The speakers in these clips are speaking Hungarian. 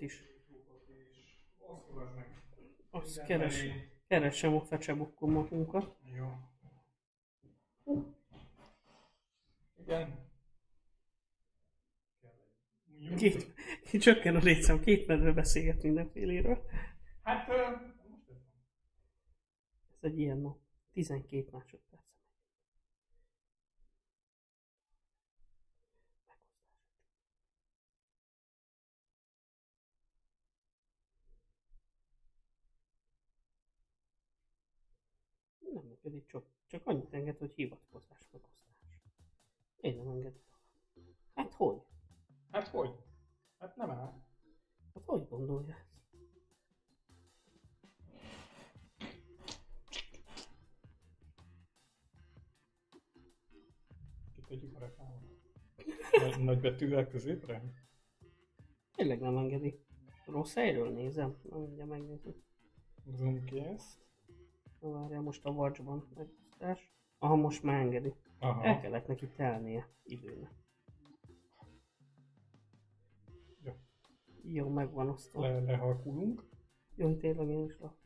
is. Azt keres, keresem a fecsebukkom magunkat. Jó. Igen. Két, csökken a létszám, két medve beszélget mindenféléről. Hát. Ez egy ilyen nap. 12 másodperc. Nem engedi, csak, csak annyit enged, hogy hivatkozás megosztás. Én nem engedem. Hát hogy? Hát hogy? Hát nem áll. Hát hogy gondolja ezt? Kitegyük a reklámot. Nagy, nagy betűvel középre? Tényleg nem engedi. Rossz helyről nézem. Na, mindjárt megnézem. Zoom ki ezt. Várjál, most a watchban megosztás. Aha, most már engedi. Aha. El kellett neki telnie időnek. Jó. Jó, megvan osztva. Le, lehalkulunk. Jó, tényleg én is la.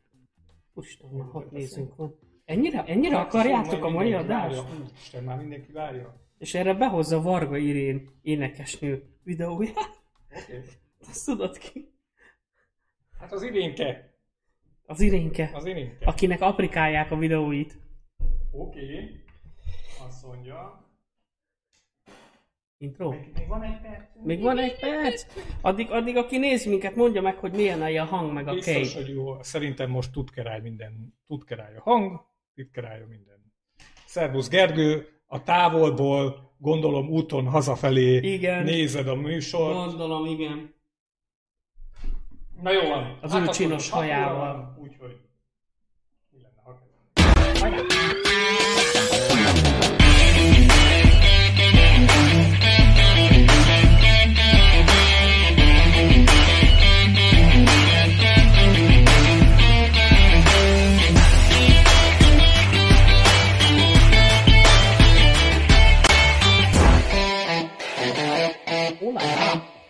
Úristen, már hat nézünk van. Ennyire, ennyire akarjátok a mai adást? Úristen, már mindenki várja. És erre behozza Varga Irén énekesnő videóját. Oké. Azt tudod ki? Hát az irénke. Az Irénke. Az irénke. Akinek aprikálják a videóit. Oké. Azt mondja. Intro? Még, még van egy perc? Még van egy perc? Addig, addig aki néz minket, mondja meg, hogy milyen a hang meg a Biztos, kép. hogy jó. Szerintem most tud kerály minden. Tud kerály a hang, tud kerály a minden. Szervusz Gergő, a távolból, gondolom úton hazafelé Igen. nézed a műsort. Gondolom, igen. Na jó van. Az ő akkor csinos hajával. Úgyhogy mi lenne, ha!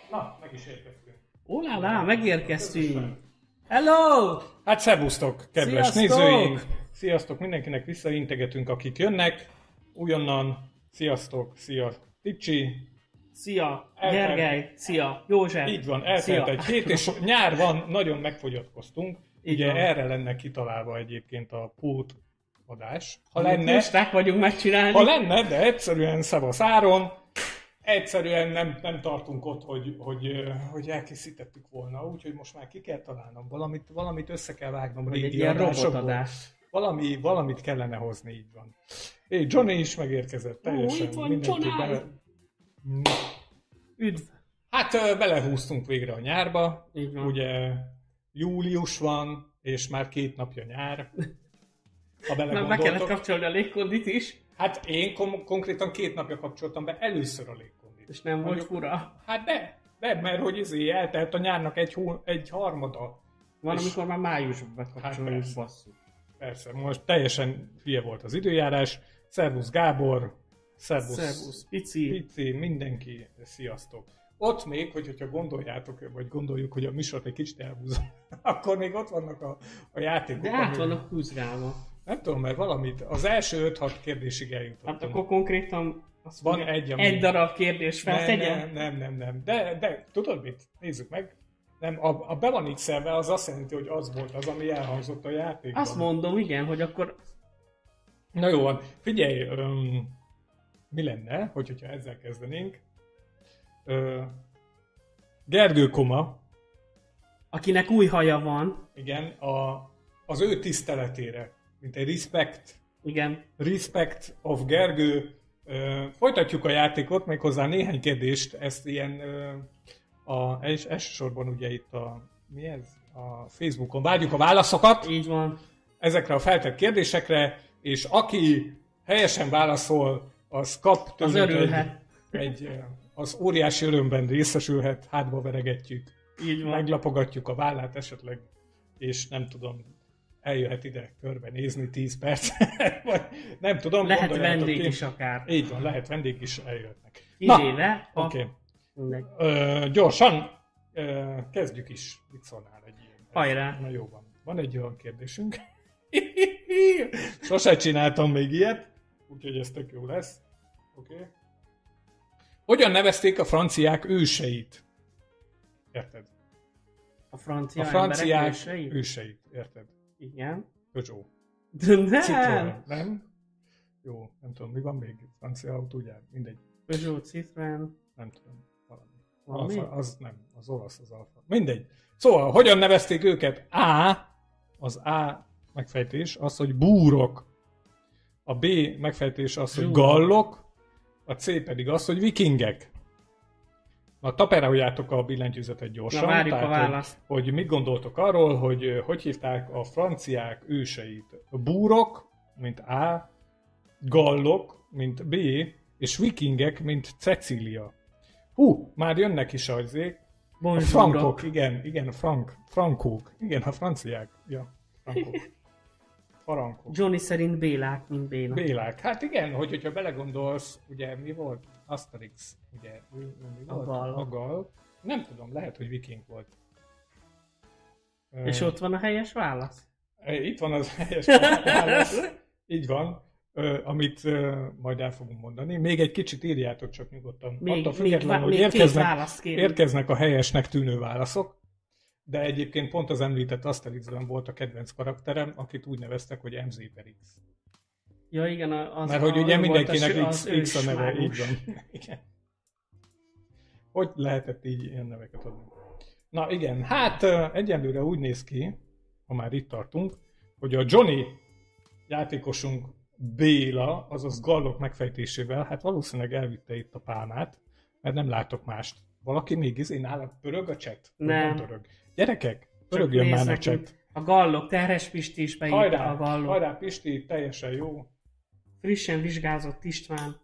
Na, meg is érkeztünk. Olá, megérkeztünk! Hello! Hát szervusztok, kedves Sziasztok! nézőink! Sziasztok, mindenkinek visszaintegetünk, akik jönnek. Újonnan, sziasztok, szia Ticsi. Szia, Eltelt- Gergely! Szia, József! Így van, eltelt egy hét, és nyár van, nagyon megfogyatkoztunk. Így Ugye van. erre lenne kitalálva egyébként a pult adás. Ha Lenne. vagyunk megcsinálni. ha lenne, de egyszerűen szavasz áron, egyszerűen nem, nem tartunk ott, hogy, hogy, hogy elkészítettük volna, úgyhogy most már ki kell találnom valamit, valamit össze kell vágnom Vagy egy régi ilyen robotadás. Valami, valamit kellene hozni, így van. É, Johnny is megérkezett, teljesen. itt van Johnny! bele... Üdv! Hát belehúztunk végre a nyárba, Így van. ugye július van, és már két napja nyár. Ha Már be kellett kapcsolni a légkondit is, Hát én kom- konkrétan két napja kapcsoltam be először a légkondit. És nem Mondjuk- fura. Hát de, de, mert hogy izé eltelt a nyárnak egy, hó, egy harmada. Van, És- amikor már májusban bekapcsoljuk, Hát persze. basszuk. Persze, most teljesen hülye volt az időjárás. Szervusz Gábor, szervusz, Szervusz, pici. Pici, mindenki, sziasztok. Ott még, hogy, hogyha gondoljátok, vagy gondoljuk, hogy a műsort egy kicsit elhúzom, akkor még ott vannak a, a játékok. De át vannak húzgálva. Nem tudom, mert valamit, az első 5-6 kérdésig eljutottam. Hát akkor konkrétan azt Van egy, ami- egy darab kérdés nem, feltegyen. nem, nem, nem, nem. De, de tudod mit? Nézzük meg. Nem, a, a be van x az azt jelenti, hogy az volt az, ami elhangzott a játékban. Azt mondom, igen, hogy akkor Na jó van, figyelj, öm, mi lenne, hogy, hogyha ezzel kezdenénk? Ö, Gergő Koma, akinek új haja van, igen, a, az ő tiszteletére, mint egy respect, igen, respect of Gergő. Ö, folytatjuk a játékot, méghozzá néhány kérdést, ezt ilyen, ö, a, és elsősorban ugye itt a, mi ez? A Facebookon várjuk a válaszokat így van. ezekre a feltett kérdésekre, és aki helyesen válaszol, az kap Az egy, egy, az óriási örömben részesülhet, hátba veregetjük, Így van. meglapogatjuk a vállát esetleg, és nem tudom, eljöhet ide körbenézni 10 perc, vagy nem tudom. Lehet vendég is akár. Így van, lehet vendég is eljöhetnek. Kivéve, ha... Oké. Ö, gyorsan, Ö, Kezdjük is. Szólnál egy ilyen? Hajrá. Na jó van. Van egy olyan kérdésünk. Sose csináltam még ilyet, úgyhogy ez tök jó lesz. Oké. Okay. Hogyan nevezték a franciák őseit? Érted? A francia, A franciák emberek ősei? őseit, érted? Igen. Peugeot. De nem. Citroen, nem? Jó, nem tudom, mi van még? Francia autógyár? Mindegy, Peugeot, Citroen. nem tudom. Valami. Valami? Alfa, az nem, az olasz az alfa. Mindegy. Szóval, hogyan nevezték őket? A, az A megfejtés az, hogy búrok. A B megfejtés az, hogy gallok. A C pedig az, hogy vikingek. Na, taperoljátok a billentyűzetet gyorsan. Na, várjuk a hogy- választ. Hogy, mit gondoltok arról, hogy hogy hívták a franciák őseit? Búrok, mint A, gallok, mint B, és vikingek, mint Cecília. Hú, már jönnek is azék. A frankok, igen, igen, a frank, frankók, igen, a franciák, ja, frankok. Farankok. Johnny szerint Bélák, mint Béla. Bélák. Hát igen, hogy, hogyha belegondolsz, ugye mi volt? Asterix, ugye A gal. A gal. Nem tudom, lehet, hogy viking volt. Ö, És ott van a helyes válasz? Itt van az helyes válasz. Így van. Ö, amit ö, majd el fogunk mondani. Még egy kicsit írjátok csak nyugodtan. Még, Attól függetlenül, hogy érkeznek, érkeznek a helyesnek tűnő válaszok. De egyébként pont az említett Asterixben volt a kedvenc karakterem, akit úgy neveztek, hogy MZ per X. Ja igen, az Mert hogy ugye mindenkinek az- X, X a neve, így van. Igen. Hogy lehetett így ilyen neveket adni? Na igen, hát ö, egyelőre úgy néz ki, ha már itt tartunk, hogy a Johnny játékosunk Béla, azaz Gallok megfejtésével, hát valószínűleg elvitte itt a pálmát, mert nem látok mást. Valaki még izé nála pörög a? Vagy Nem. pörög. Gyerekek, pörögjön már a chat. A gallok, Terhes Pisti is beírta Hajrá, a gallok. hajrá Pisti, teljesen jó. Frissen vizsgázott István.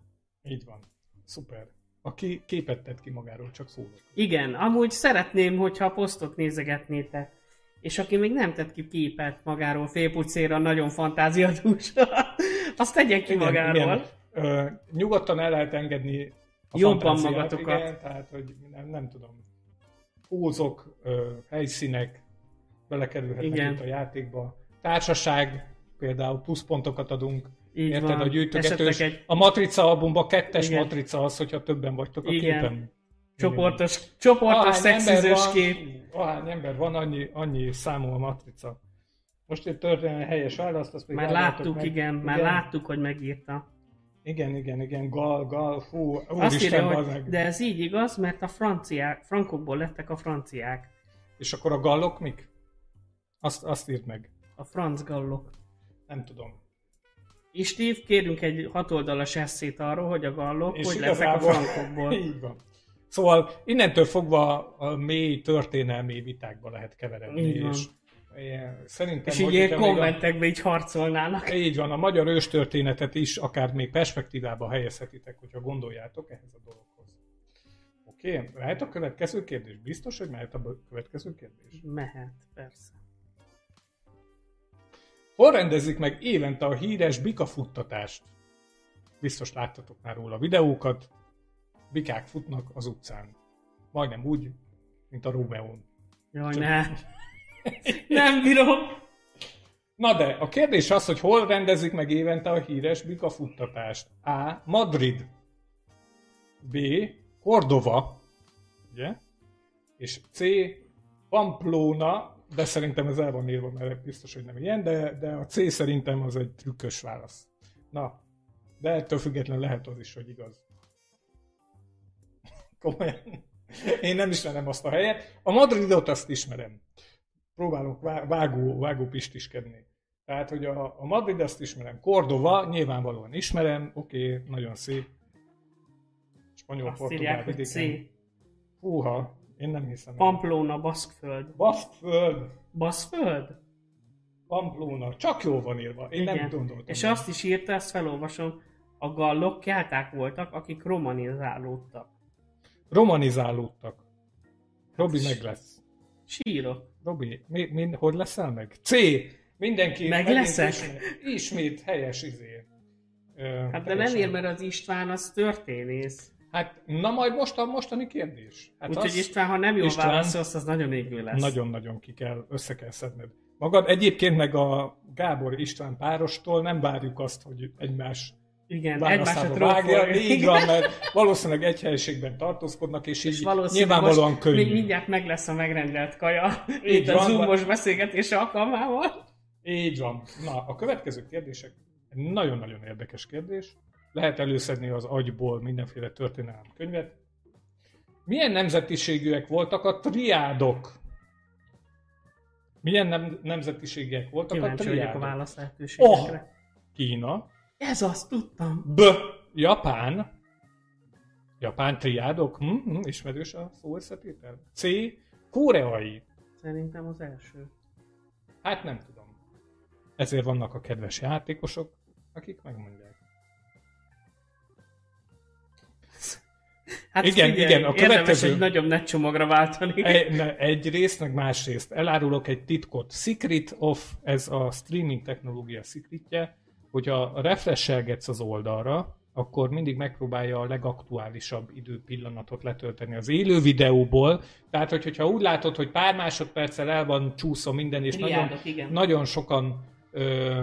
Így van. Szuper. Aki képet tett ki magáról, csak szólok. Igen, amúgy szeretném, hogyha a posztot nézegetnétek. És aki még nem tett ki képet magáról félpucéra, nagyon fantáziadús, azt tegye ki magáról. Ö, nyugodtan el lehet engedni a Jobban magatokat. Igen, tehát, hogy nem, nem tudom, pózok, ö, helyszínek belekerülhetnek Igen. itt a játékba. Társaság, például pluszpontokat adunk. Így Érted, van. a gyűjtögetős. Egy A matrica albumban kettes Igen. matrica az, hogyha többen vagytok a Igen. képen. csoportos, csoportos szexizős kép. ahány ember van, annyi, annyi számú a matrica. Most egy történelmi helyes választ, azt Már láttuk, meg. igen, már láttuk, hogy megírta. Igen, igen, igen, gal, gal, fú, Azt úristen, írja, hogy meg. de ez így igaz, mert a franciák, frankokból lettek a franciák. És akkor a gallok mik? Azt, azt írt meg. A franc gallok. Nem tudom. És Steve, kérünk egy hatoldalas eszét arról, hogy a gallok És hogy lettek a frankokból. Így van. Szóval innentől fogva a mély történelmi vitákba lehet keveredni. Így van. És szerintem, És így ilyen még a- kommentekbe így harcolnának. Így van, a magyar őstörténetet is akár még perspektívába helyezhetitek, hogyha gondoljátok ehhez a dologhoz. Oké, okay. mehet a következő kérdés? Biztos, hogy mehet a következő kérdés? Mehet, persze. Hol rendezik meg évente a híres bika futtatást? Biztos láttatok már róla videókat. Bikák futnak az utcán. Majdnem úgy, mint a Rómeón. Jaj, ne. Nem bírom. Na de, a kérdés az, hogy hol rendezik meg évente a híres bika futtatást. A. Madrid. B. Cordova. Ugye? És C. Pamplona, de szerintem ez el van írva, mert biztos, hogy nem ilyen, de, de a C szerintem az egy trükkös válasz. Na, de ettől függetlenül lehet az is, hogy igaz. Komolyan. Én nem ismerem azt a helyet. A Madridot azt ismerem. Próbálok vá- vágó, vágó pistiskedni. Tehát, hogy a, a Madrid azt ismerem. Cordova nyilvánvalóan ismerem. Oké, okay, nagyon szép. Spanyol, Azt portugál vidéken. Húha, én nem hiszem. el. Pamplona, Baszkföld. Baszkföld, Baszkföld? Pamplona. Csak jól van írva. Én nem gondoltam. És azt is írta, ezt felolvasom, a gallok kelták voltak, akik romanizálódtak. Romanizálódtak. Robi meg lesz. Sírok. Robi, mi, mi, hogy leszel meg? C. Mindenki Meg leszek? Ismét, ismét helyes izé. Ö, Hát de nem ér, mert az István az történész. Hát, na majd most a mostani kérdés. Hát Úgyhogy István, ha nem jól István, válaszolsz, az nagyon égő lesz. Nagyon-nagyon ki kell, össze kell szedned. Magad egyébként meg a Gábor István párostól nem várjuk azt, hogy egymás Igen, egymásra vágja. Így van, mert valószínűleg egy helyiségben tartózkodnak, és, És így nyilvánvalóan most könnyű. Még mindjárt meg lesz a megrendelt kaja, Így itt a van, zoomos beszélgetés alkalmával. Így van. Na, a következő kérdések nagyon-nagyon érdekes kérdés. Lehet előszedni az agyból mindenféle történelem könyvet. Milyen nemzetiségűek voltak a triádok? Milyen nem, nemzetiségűek voltak Kíváncsi a vagyok a triádok? válasz lehetőségekre. Oh! Kína, Ez azt tudtam. B. Japán, Japán triádok, hm, hm, ismerős a szó összetétel. C. Koreai, Szerintem az első. Hát nem tudom. Ezért vannak a kedves játékosok, akik megmondják. Hát Igen, figyelj, igen, a érdemes következő- egy nagyobb net csomagra váltani. Egy, egy részt, meg más részt. Elárulok egy titkot. Secret of, ez a streaming technológia secretje, hogyha refreshelgetsz az oldalra, akkor mindig megpróbálja a legaktuálisabb időpillanatot letölteni az élő videóból. Tehát, hogy- hogyha úgy látod, hogy pár másodperccel el van csúszva minden, és nagyon, Triádok, igen. nagyon sokan ö,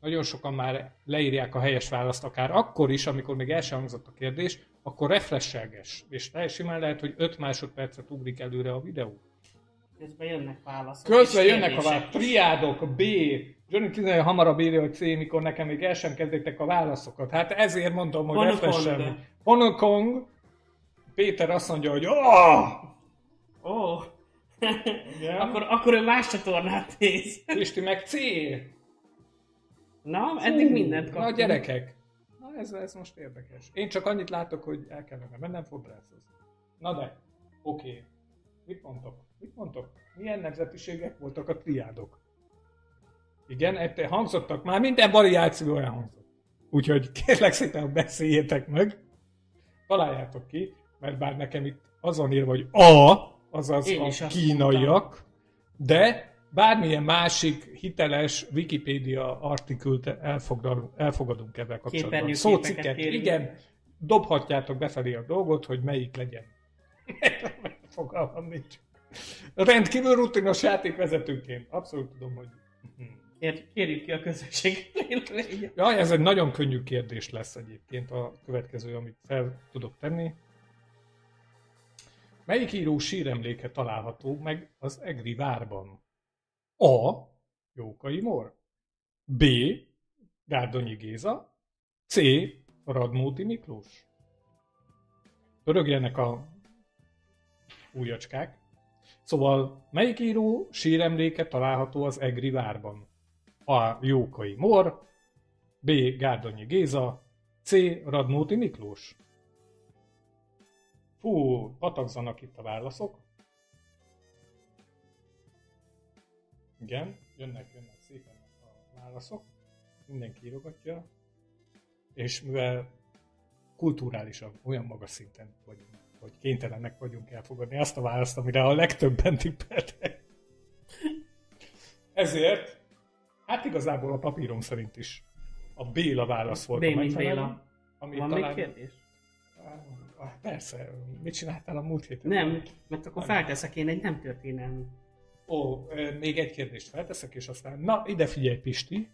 nagyon sokan már leírják a helyes választ, akár akkor is, amikor még el sem hangzott a kérdés, akkor refreshelges, és simán lehet, hogy 5 másodpercet ugrik előre a videó. Közben jönnek válaszok. Közben jönnek a válaszok. Triádok, B. Johnny 11 hamarabb írja, hogy C, mikor nekem még el sem kezdődtek a válaszokat. Hát ezért mondom, hogy Hong Kong. refreshelni. Hong Kong. Péter azt mondja, hogy oh! Igen. akkor, akkor ő más csatornát néz. Kristi meg C. Na, eddig mindent kaptunk. Na gyerekek. Ez, ez most érdekes. Én csak annyit látok, hogy el kellene mennem fodrászhoz. Na de, oké. Okay. Mit mondtok? Mit mondtok? Milyen nemzetiségek voltak a triádok? Igen, ette hangzottak már, minden variáció elhangzott. Úgyhogy kérlek szépen beszéljétek meg, találjátok ki, mert bár nekem itt az van írva, hogy A, azaz Én a kínaiak, de bármilyen másik hiteles Wikipédia artikült elfogadunk, elfogadunk ebben kapcsolatban. Szócikket, igen, dobhatjátok befelé a dolgot, hogy melyik legyen. Fogalmam nincs. Rendkívül rutinos játékvezetőként. Abszolút tudom, hogy... Kér, kérjük ki a közösség véleményét. Ja, ez egy nagyon könnyű kérdés lesz egyébként a következő, amit fel tudok tenni. Melyik író síremléke található meg az Egri várban? A. Jókai Mor. B. Gárdonyi Géza. C. Radnóti Miklós. Pörögjenek a újacskák. Szóval, melyik író síremléke található az Egri várban? A. Jókai Mor. B. Gárdonyi Géza. C. Radnóti Miklós. Fú, patakzanak itt a válaszok. Igen, jönnek, jönnek szépen a válaszok. Mindenki írogatja. És mivel kulturálisan olyan magas szinten vagyunk, hogy kénytelenek vagyunk elfogadni azt a választ, amire a legtöbben tippeltek. Ezért, hát igazából a papírom szerint is a Béla válasz volt B, a megfelelő. Béla. Ami Van talán... még kérdés? Ah, Persze, mit csináltál a múlt héten? Nem, mert akkor felteszek én egy nem történelmi. Ó, még egy kérdést felteszek, és aztán, na, ide figyelj Pisti,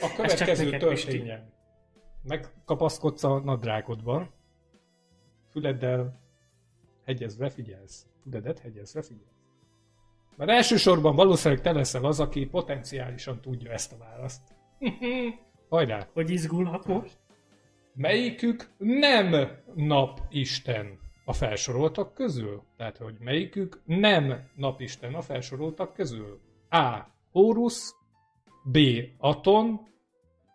a következő történjen. Megkapaszkodsz a nadrágodba, füleddel hegyezve figyelsz. Füledet hegyezve figyelsz. Mert elsősorban valószínűleg te leszel az, aki potenciálisan tudja ezt a választ. Hajrá! Hogy izgulhat most? Melyikük nem napisten a felsoroltak közül? Tehát, hogy melyikük nem napisten a felsoroltak közül? A. Horus, B. Aton,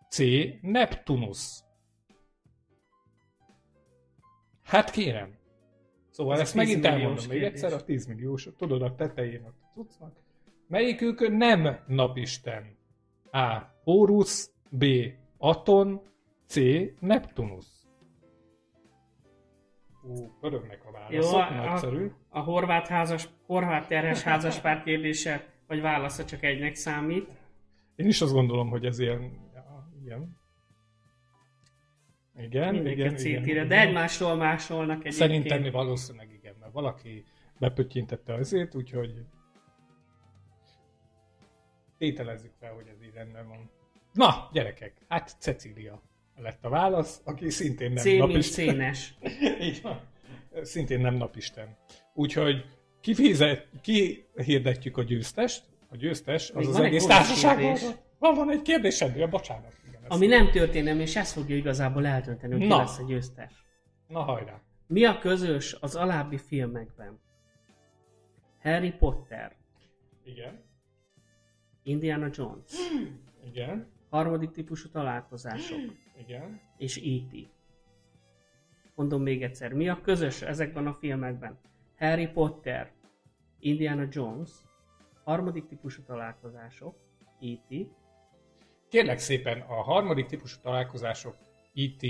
C. Neptunus. Hát kérem. Szóval Ez ezt megint 10 milliós elmondom még egyszer, a 10 milliós, tudod, a tetején a cuccnak. Melyikük nem napisten? A. Horus, B. Aton, C. Neptunus. Pörögnek a válaszok, Jó, Jó, a- nagyszerű. A horvát, házas, horvát terhes házaspár kérdése, vagy válasza csak egynek számít. Én is azt gondolom, hogy ez ilyen... Ja, igen. Igen, Mindenki igen, igen, igen. de egymásról másolnak egyébként. Szerintem valószínűleg igen, mert valaki bepöttyintette azért, úgyhogy tételezzük fel, hogy ez így rendben van. Na, gyerekek, hát Cecília lett a válasz, aki szintén nem C mint napisten. szénes. Így van. Szintén nem napisten. Úgyhogy kifizet, kihirdetjük a győztest. A győztes az Még az van egy egész társaság. Van, van egy kérdésed, ja, bocsánat. Igen, ezt- Ami nem történelmi, és ez fogja igazából eldönteni, hogy ki Na. lesz a győztes. Na hajrá. Mi a közös az alábbi filmekben? Harry Potter, Igen. Indiana Jones, Igen. harmadik típusú találkozások Igen. és E.T. Mondom még egyszer, mi a közös ezekben a filmekben? Harry Potter, Indiana Jones, harmadik típusú találkozások, E.T. Kérlek szépen, a harmadik típusú találkozások, E.T.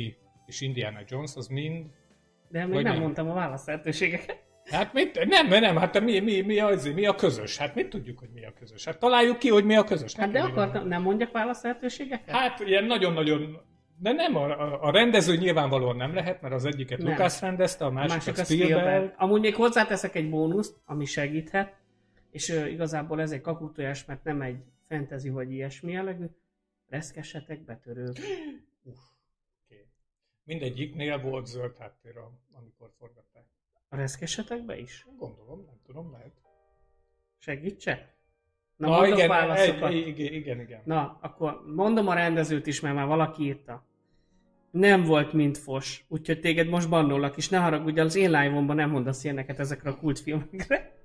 és Indiana Jones, az mind... De még nem, nem. mondtam a válasz lehetőségeket. Hát mit? Nem, nem, hát mi, mi, mi, az, mi a közös? Hát mit tudjuk, hogy mi a közös? Hát találjuk ki, hogy mi a közös. Hát de akartam, nem mondjak válasz lehetőségeket? Hát ilyen nagyon-nagyon... De nem, a, a, rendező nyilvánvalóan nem lehet, mert az egyiket Nem. Lucas rendezte, a a másikat másik a Spielberg. Spielberg. Amúgy még hozzáteszek egy bónuszt, ami segíthet, és ö, igazából ez egy kakutojás, mert nem egy fantasy vagy ilyesmi jellegű. Reszkessetek betörők. Okay. Mindegyiknél volt zöld háttér, amikor forgatták. A reszkessetek be is? Gondolom, nem tudom, lehet. Segítsek? Na, Na, igen, válaszokat. egy, igen, igen, igen. Na, akkor mondom a rendezőt is, mert már valaki írta. Nem volt mint fos, úgyhogy téged most bannolak, és ne haragudj, az én live nem mondasz ilyeneket ezekre a kultfilmekre.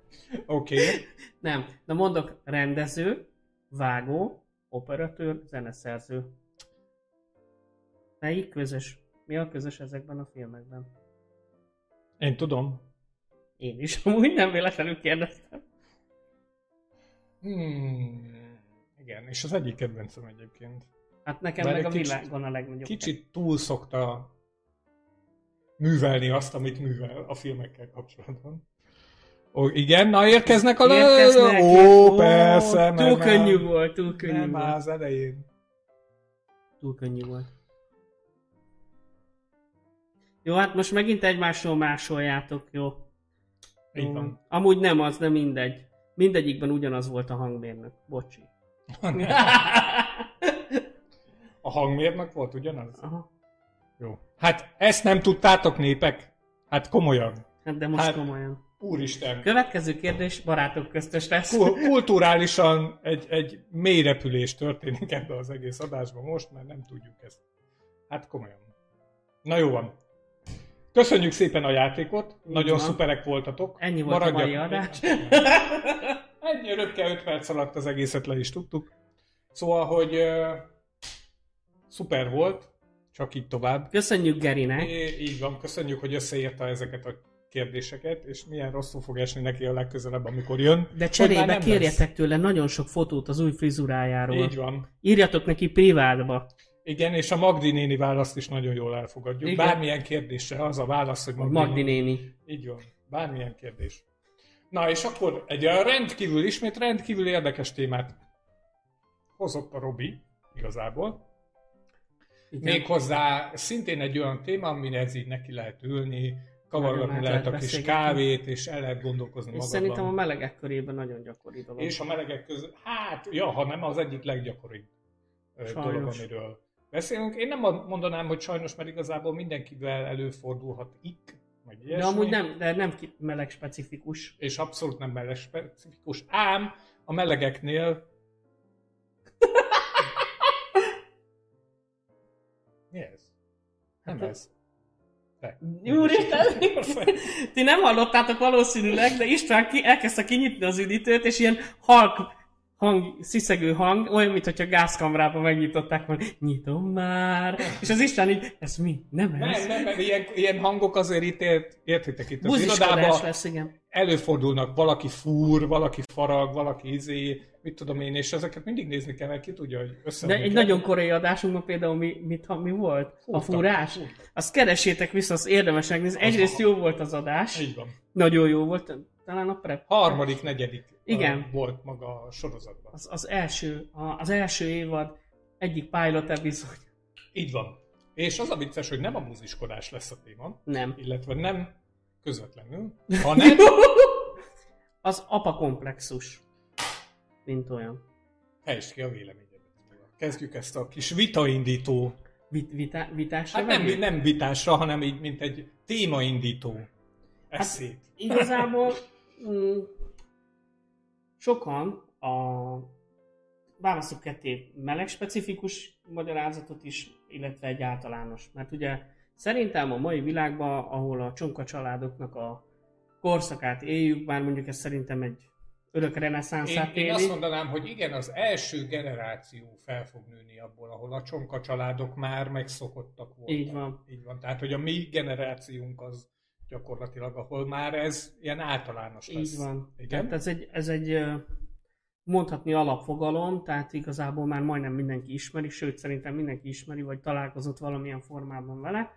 Oké. Okay. Nem. Na mondok rendező, vágó, operatőr, zeneszerző. Melyik közös? Mi a közös ezekben a filmekben? Én tudom. Én is amúgy nem véletlenül kérdeztem. Hmm. Igen, és az egyik kedvencem egyébként. Hát nekem Várj meg a kicsit- világon a legnagyobb. Kicsit túl szokta művelni azt, amit művel a filmekkel kapcsolatban. Ó, igen, na érkeznek a... Érkeznek, Ó, Ó, persze, mert Túl már- könnyű volt, túl könnyű Nem, volt. már az elején. Túl könnyű volt. Jó, hát most megint egymásról másoljátok, jó? Így van. Amúgy nem az, de mindegy. Mindegyikben ugyanaz volt a hangmérnök. Bocsi. A hangmérnök volt ugyanaz? Aha. Jó. Hát ezt nem tudtátok népek? Hát komolyan. Hát de most Hát- komolyan. Úristen. Következő kérdés barátok köztös lesz. Kul- kulturálisan egy, egy mély repülés történik ebbe az egész adásban most, mert nem tudjuk ezt. Hát komolyan. Na jó van. Köszönjük szépen a játékot, nagyon van. szuperek voltatok. Ennyi volt a Maradjak- mai adás. Ennyi örökkel 5 perc alatt az egészet le is tudtuk. Szóval, hogy uh, szuper volt, csak így tovább. Köszönjük Gerinek. É, így van, köszönjük, hogy összeírta ezeket a kérdéseket, és milyen rosszul fog esni neki a legközelebb, amikor jön. De cserébe kérjetek tőle nagyon sok fotót az új frizurájáról. Így van. Írjatok neki privátba. Igen, és a Magdi néni választ is nagyon jól elfogadjuk. Igen. Bármilyen kérdésre az a válasz, hogy Magdi, Magdi néni. Így van, bármilyen kérdés. Na és akkor egy rendkívül, ismét rendkívül érdekes témát hozott a Robi, igazából. Igen. Méghozzá szintén egy olyan téma, amire ez így neki lehet ülni, kavargatni lehet a kis kávét, és el lehet gondolkozni És magadban. szerintem a melegek körében nagyon gyakori dolog. És a melegek között, hát, ja, ha nem az egyik leggyakoribb Sajnos. dolog, amiről beszélünk. Én nem mondanám, hogy sajnos, mert igazából mindenkivel előfordulhat itt, meg de ilyesmi. amúgy nem, de nem meleg specifikus. És abszolút nem meleg specifikus. Ám a melegeknél... Mi ez? Nem Hát, ez. De. Úristen! Ti nem hallottátok valószínűleg, de István ki, elkezdte kinyitni az üdítőt, és ilyen halk hang, sziszegő hang, olyan, mintha gázkamrába megnyitották volna. Nyitom már! És az István így, ez mi? Nem ez? Nem, nem, mert ilyen, ilyen hangok azért itt ért, értitek itt az irodában. lesz, igen. előfordulnak, valaki fúr, valaki farag, valaki izé, mit tudom én, és ezeket mindig nézni kell, mert ki tudja, hogy össze. De egy nagyon korai adásunkban például mi, mit, ha- mi volt? A Fúrtak, fúrás? fúrtak. Azt keresétek vissza, az érdemes megnézni. Egyrészt jó volt az adás, Így van. nagyon jó volt, talán a prep. Harmadik, negyedik Igen. volt maga a sorozatban. Az, az, első, az első évad egyik pilot epizód. Így van. És az a vicces, hogy nem a muziskodás lesz a téma, Nem. illetve nem közvetlenül, hanem Az apa komplexus. Mint olyan. helyes ki a véleményedet. Kezdjük ezt a kis vitaindító, Vit, vita, vitásra hát nem, nem vitásra, hanem így, mint egy témaindító Hát- eszét. Igazából mm, sokan a válaszok ketté meleg specifikus magyarázatot is, illetve egy általános. Mert ugye szerintem a mai világban, ahol a csonka családoknak a korszakát éljük, bár mondjuk ez szerintem egy örök Én, reneszánszát én azt éli. mondanám, hogy igen, az első generáció fel fog nőni abból, ahol a csonka családok már megszokottak voltak. Így van. Így van. Tehát, hogy a mi generációnk az gyakorlatilag, ahol már ez ilyen általános lesz. Így van. Igen? Tehát ez egy, ez egy mondhatni alapfogalom, tehát igazából már majdnem mindenki ismeri, sőt szerintem mindenki ismeri, vagy találkozott valamilyen formában vele.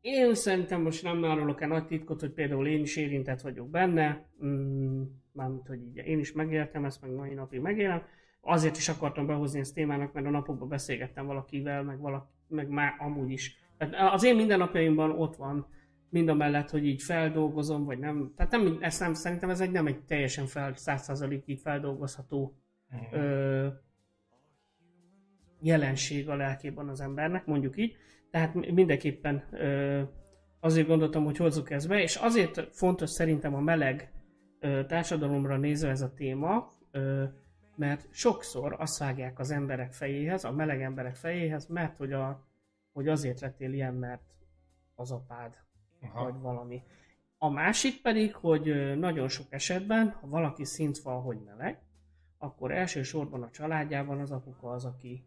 Én szerintem most nem árulok el nagy titkot, hogy például én is érintett vagyok benne, mm, mármint, hogy így én is megéltem ezt, meg mai napig megélem. Azért is akartam behozni ezt témának, mert a napokban beszélgettem valakivel, meg, valaki, meg már amúgy is. Tehát az én mindennapjaimban ott van, mind a mellett, hogy így feldolgozom, vagy nem. Tehát nem, ezt nem, szerintem ez egy nem egy teljesen fel, 100%-ig feldolgozható Mhm. ö, jelenség a lelkében az embernek, mondjuk így. Tehát mi- mindenképpen ö, azért gondoltam, hogy hozzuk ezt be, és azért fontos szerintem a meleg ö, társadalomra nézve ez a téma, ö, mert sokszor azt vágják az emberek fejéhez, a meleg emberek fejéhez, mert hogy, a, hogy azért lettél ilyen, mert az apád, Aha. vagy valami. A másik pedig, hogy nagyon sok esetben, ha valaki szint van, hogy meleg, akkor elsősorban a családjában az apuka az, aki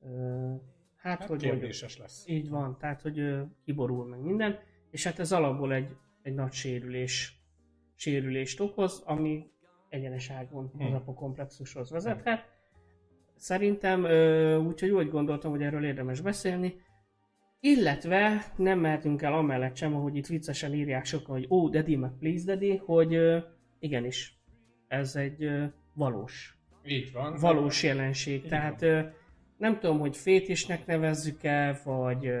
ö, hát, Hát hogy mondjuk, kérdéses lesz. így van, tehát hogy ö, kiborul meg minden, és hát ez alapból egy, egy nagy sérülés, sérülést okoz, ami egyeneságon az Hmm. apokomplexushoz vezethet. Szerintem, ö, úgyhogy úgy gondoltam, hogy erről érdemes beszélni, illetve nem mehetünk el amellett sem, ahogy itt viccesen írják sokan, hogy ó, oh, daddy, meg please daddy, hogy igenis, ez egy valós Így van. valós jelenség. Így Tehát ö, nem tudom, hogy fétisnek nevezzük-e, vagy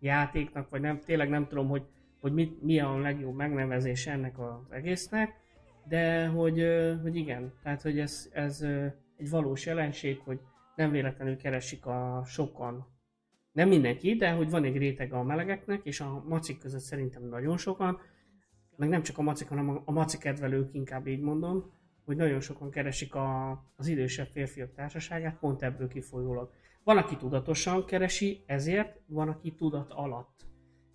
játéknak, vagy nem, tényleg nem tudom, hogy, hogy mit, mi a legjobb megnevezés ennek az egésznek, de hogy, hogy igen, tehát hogy ez, ez egy valós jelenség, hogy nem véletlenül keresik a sokan, nem mindenki, de hogy van egy réteg a melegeknek, és a macik között szerintem nagyon sokan, meg nem csak a macik, hanem a, maci kedvelők, inkább így mondom, hogy nagyon sokan keresik a, az idősebb férfiak társaságát, pont ebből kifolyólag. Van, aki tudatosan keresi, ezért, van, aki tudat alatt.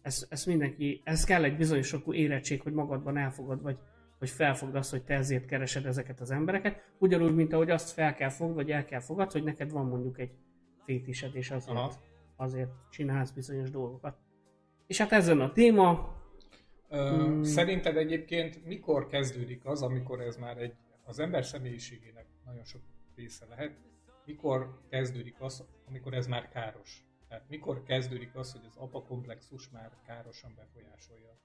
Ez, ez mindenki, ez kell egy bizonyos sokú érettség, hogy magadban elfogad, vagy hogy felfogd azt, hogy te ezért keresed ezeket az embereket, ugyanúgy, mint ahogy azt fel kell fogd, vagy el kell fogad, hogy neked van mondjuk egy fétised, és azért, Aha. Azért csinálsz bizonyos dolgokat. És hát ezen a téma, Ö, Mm. Szerinted egyébként mikor kezdődik az, amikor ez már egy, az ember személyiségének nagyon sok része lehet, mikor kezdődik az, amikor ez már káros? Tehát mikor kezdődik az, hogy az apakomplexus már károsan befolyásolja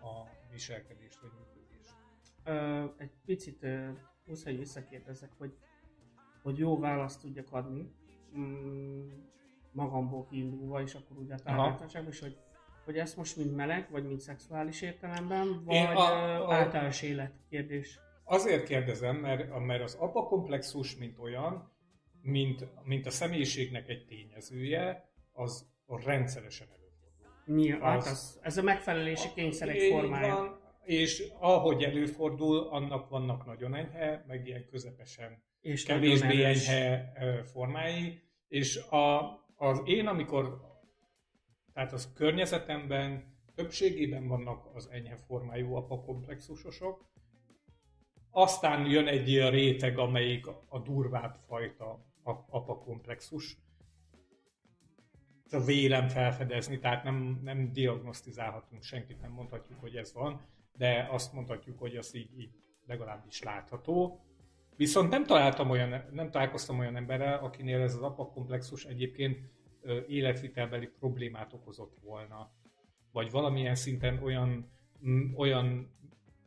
a viselkedést vagy működést? Ö, egy picit ö, muszáj visszakérdezzek, hogy, hogy jó választ tudjak adni, mm, magamból kiindulva, és akkor úgy a tárgyaltságban is, hogy, hogy ezt most mint meleg, vagy mint szexuális értelemben, vagy Én a, a- általános életkérdés. Azért kérdezem, mert, mert az apakomplexus, mint olyan, mint, mint a személyiségnek egy tényezője, az rendszeresen előfordul. Nyilván, Az- hát az, ez a megfelelési kényszer egy formája. Van, és ahogy előfordul, annak vannak nagyon enyhe, meg ilyen közepesen És kevésbé enyhe formái, és a, az én, amikor, tehát az környezetemben többségében vannak az enyhe formájú apakomplexusosok, aztán jön egy ilyen réteg, amelyik a durvább fajta ap- apakomplexus. Vélem felfedezni, tehát nem, nem diagnosztizálhatunk senkit, nem mondhatjuk, hogy ez van, de azt mondhatjuk, hogy az így, így legalábbis látható. Viszont nem találtam olyan, nem találkoztam olyan emberrel, akinél ez az apakomplexus egyébként életvitelbeli problémát okozott volna. Vagy valamilyen szinten olyan, olyan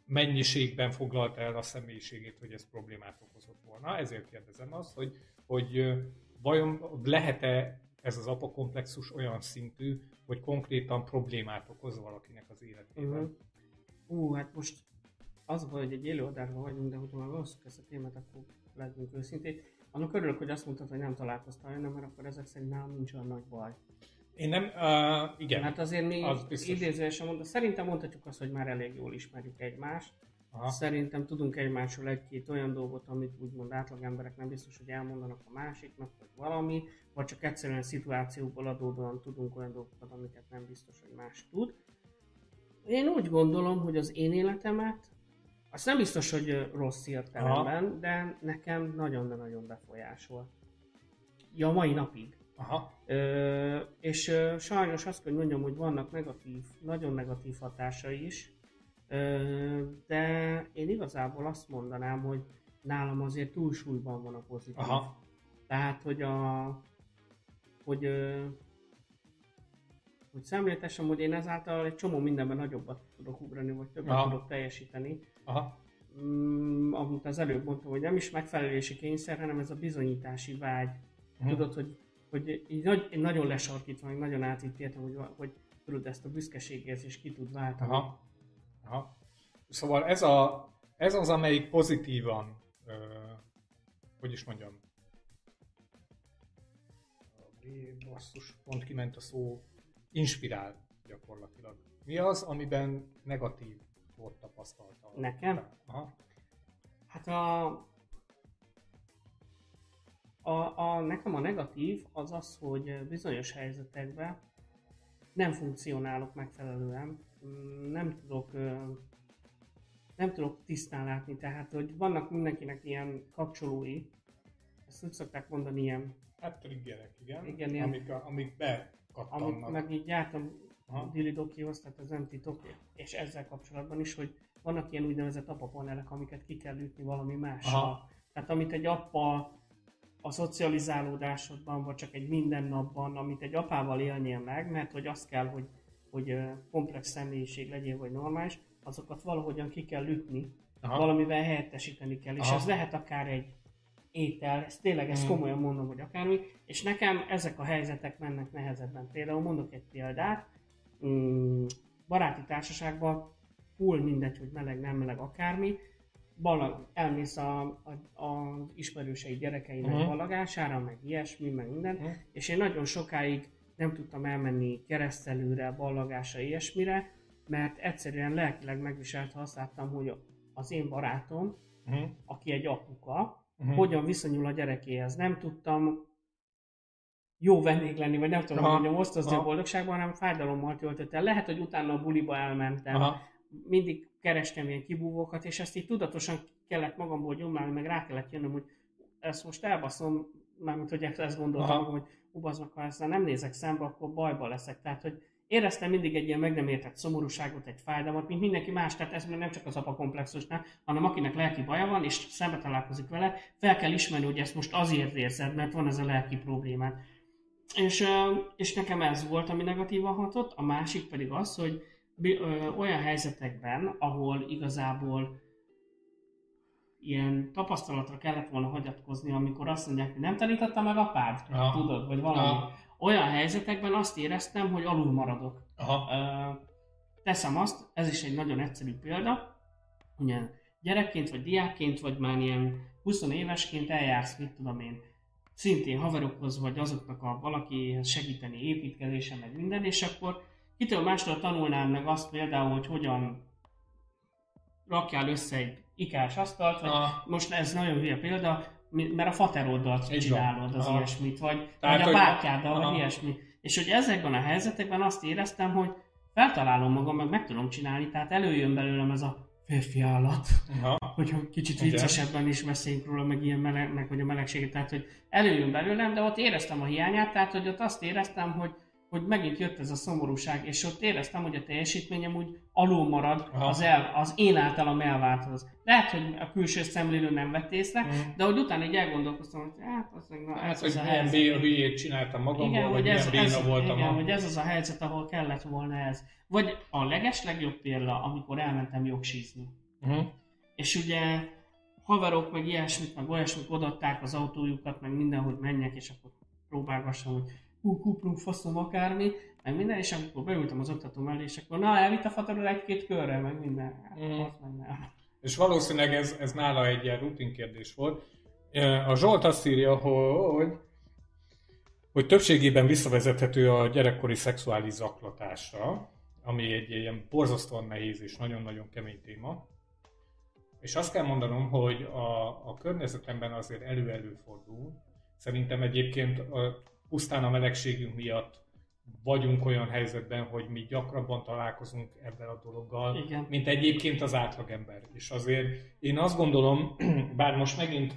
mennyiségben foglalta el a személyiségét, hogy ez problémát okozott volna. Ezért kérdezem azt, hogy, hogy vajon lehet-e ez az apakomplexus olyan szintű, hogy konkrétan problémát okoz valakinek az életében. Uh-huh. Ú, hát most az baj, hogy egy élőadásban vagyunk, de hogyha már valószínűleg ezt a témát, akkor legyünk őszintén. Annak örülök, hogy azt mondtad, hogy nem találkoztál olyan, mert akkor ezek szerint nálam nincs olyan nagy baj. Én nem, uh, igen. Hát azért mi az biztos. idézőesen mondom, szerintem mondhatjuk azt, hogy már elég jól ismerjük egymást. Aha. Szerintem tudunk egymásról egy-két olyan dolgot, amit úgymond átlag emberek nem biztos, hogy elmondanak a másiknak, vagy valami, vagy csak egyszerűen szituációkból adódóan tudunk olyan dolgokat, amiket nem biztos, hogy más tud. Én úgy gondolom, hogy az én életemet, azt nem biztos, hogy rossz értelemben, de nekem nagyon, de nagyon befolyásol. Ja, mai napig. Aha. Ö, és ö, sajnos azt kell hogy mondjam, hogy vannak negatív, nagyon negatív hatásai is, ö, de én igazából azt mondanám, hogy nálam azért túlsúlyban van a pozitív. Aha. Tehát, hogy a hogy, ö, hogy szemléltessem, hogy én ezáltal egy csomó mindenben nagyobbat tudok ugrani, vagy többet Aha. tudok teljesíteni. Aha. Mm, amit az előbb mondtam, hogy nem is megfelelési kényszer, hanem ez a bizonyítási vágy. Mhm. Tudod, hogy, hogy így nagy, nagyon lesarkítva, meg nagyon átítéltem, hogy, hogy tudod, ezt a büszkeségérzést ki tud váltani. Aha. Aha. Szóval ez, a, ez az, amelyik pozitívan, ö, hogy is mondjam, basszus, pont kiment a szó, inspirál gyakorlatilag. Mi az, amiben negatív volt tapasztalta? Nekem? Aha. Hát a, a, a, nekem a negatív az az, hogy bizonyos helyzetekben nem funkcionálok megfelelően, nem tudok, nem tudok tisztán látni, tehát hogy vannak mindenkinek ilyen kapcsolói, ezt úgy szokták mondani, ilyen, Hát triggerek, igen, Igen, ilyen- amik, a, amik bekattannak. meg így jártam a Aha. Dilidokihoz, tehát ez nem titok, és ezzel kapcsolatban is, hogy vannak ilyen úgynevezett apapanelek, amiket ki kell ütni valami. Aha. Tehát amit egy appal a szocializálódásodban, vagy csak egy mindennapban, amit egy apával élnél meg, mert hogy azt kell, hogy, hogy komplex személyiség legyél, vagy normális, azokat valahogyan ki kell ütni, Aha. valamivel helyettesíteni kell, és Aha. ez lehet akár egy étel, ez tényleg ezt Mm. komolyan mondom, hogy akármi, és nekem ezek a helyzetek mennek nehezebben. Például mondok egy példát, mm, baráti társaságban full mindegy, hogy meleg, nem meleg, akármi, balag, elmész a, a, a ismerősei gyerekeinek Mhm. balagására, meg ilyesmi, meg minden, Mhm. és én nagyon sokáig nem tudtam elmenni keresztelőre, ballagásra, ilyesmire, mert egyszerűen lelkileg megviselt, ha azt láttam, hogy az én barátom, Mhm. aki egy apuka, Mhm. hogyan viszonyul a gyerekéhez. Nem tudtam jó vendég lenni, vagy nem tudom, Aha. hogy osztozni a Aha. boldogságban, hanem fájdalommal töltött el. Lehet, hogy utána a buliba elmentem, Aha. mindig kerestem ilyen kibúvókat, és ezt így tudatosan kellett magamból gyomlálni, meg rá kellett jönnöm, hogy ezt most elbaszom, mármint hogy ezt gondoltam, Aha. magam, hogy ubaz meg, ha ezzel nem nézek szembe, akkor bajba leszek. Tehát, hogy éreztem mindig egy ilyen meg nem értett szomorúságot, egy fájdalmat, mint mindenki más, tehát ez nem csak az apakomplexusnál, hanem akinek lelki baja van, és szembe találkozik vele, fel kell ismerni, hogy ezt most azért érzed, mert van ez a lelki problémád. És, és nekem ez volt, ami negatívan hatott, a másik pedig az, hogy olyan helyzetekben, ahol igazából ilyen tapasztalatra kellett volna hagyatkozni, amikor azt mondják, hogy nem tanította meg apád, Aha. tudod, vagy valami. Aha. Olyan helyzetekben azt éreztem, hogy alul maradok. Aha. Teszem azt, ez is egy nagyon egyszerű példa, ugye gyerekként, vagy diákként, vagy már ilyen 20 évesként eljársz, mit tudom én, szintén haverokhoz, vagy azoknak a valakihez segíteni építkezésen, meg minden, és akkor kitől mástól tanulnám meg azt például, hogy hogyan rakjál össze egy ikás asztalt, vagy Aha. most ez nagyon hülye példa, mert a fateroddal csinálod az Aha. ilyesmit, vagy, Tehát, vagy a bátyáddal, vagy ilyesmi. És hogy ezekben a helyzetekben azt éreztem, hogy feltalálom magam, meg meg tudom csinálni, tehát előjön belőlem ez a férfi állat, Aha. hogyha kicsit viccesebben is beszéljünk róla, meg ilyen meleg, meg hogy a melegséget, tehát hogy előjön belőlem, de ott éreztem a hiányát, tehát hogy ott azt éreztem, hogy hogy megint jött ez a szomorúság, és ott éreztem, hogy a teljesítményem úgy alul marad Aha. az, el, az én általam elválthoz. Lehet, hogy a külső szemlélő nem vett észre, Mhm. de hogy utána így elgondolkoztam, hogy hát, az, na, Hát, ez hogy az milyen béna hülyét csináltam magamból, Igen, vagy hogy milyen ez, béna ez, voltam. igen, a... hogy ez az a helyzet, ahol kellett volna ez. Vagy a leges legjobb példa, amikor elmentem jogsízni. Uh-huh. És ugye haverok, meg ilyesmit, meg olyasmit odaadták az autójukat, meg minden, hogy menjek, és akkor próbálgassam, hogy hú, kuplunk, faszom, akármi, meg minden, és amikor beültem az oktató mellé, és akkor na, elvitt a fatorod egy-két körre, meg minden. Hát, Mm. meg nem. És valószínűleg ez, ez nála egy ilyen rutin kérdés volt. A Zsolt azt írja, hogy hogy többségében visszavezethető a gyerekkori szexuális zaklatásra, ami egy ilyen borzasztóan nehéz és nagyon-nagyon kemény téma. És azt kell mondanom, hogy a, a környezetemben azért elő-előfordul. Szerintem egyébként a, pusztán a melegségünk miatt vagyunk olyan helyzetben, hogy mi gyakrabban találkozunk ebben a dologgal, Igen. mint egyébként az átlagember. És azért én azt gondolom, bár most megint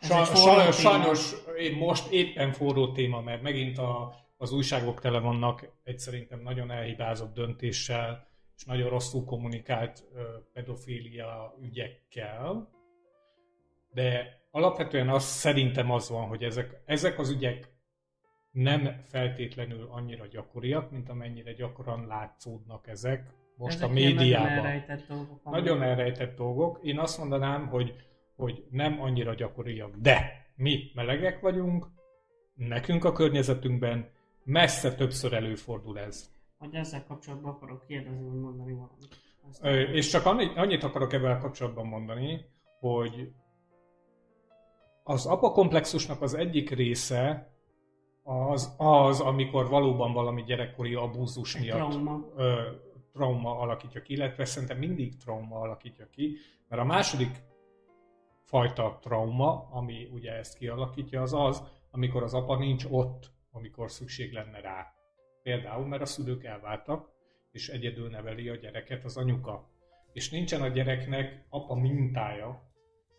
Ez Sa- egy forró sajnos, én most éppen forró téma, mert megint a, az újságok tele vannak egy szerintem nagyon elhibázott döntéssel, és nagyon rosszul kommunikált pedofília ügyekkel, de alapvetően az szerintem az van, hogy ezek, ezek az ügyek nem feltétlenül annyira gyakoriak, mint amennyire gyakran látszódnak ezek most Ezek a médiában. Nagyon elrejtett dolgok. Nagyon elrejtett dolgok. Én azt mondanám, hogy, hogy nem annyira gyakoriak, de mi melegek vagyunk, nekünk a környezetünkben messze többször előfordul ez. Hogy ezzel kapcsolatban akarok kérdezni, vagy mondani valamit. Ö, És csak annyit, annyit akarok ebben kapcsolatban mondani, hogy az apakomplexusnak az egyik része az, az, amikor valóban valami gyerekkori abúzus Egy miatt trauma. ö, trauma alakítja ki, illetve szerintem mindig trauma alakítja ki, mert a második fajta trauma, ami ugye ezt kialakítja, az az, amikor az apa nincs ott, amikor szükség lenne rá. Például, mert a szülők elváltak, és egyedül neveli a gyereket az anyuka. És nincsen a gyereknek apa mintája,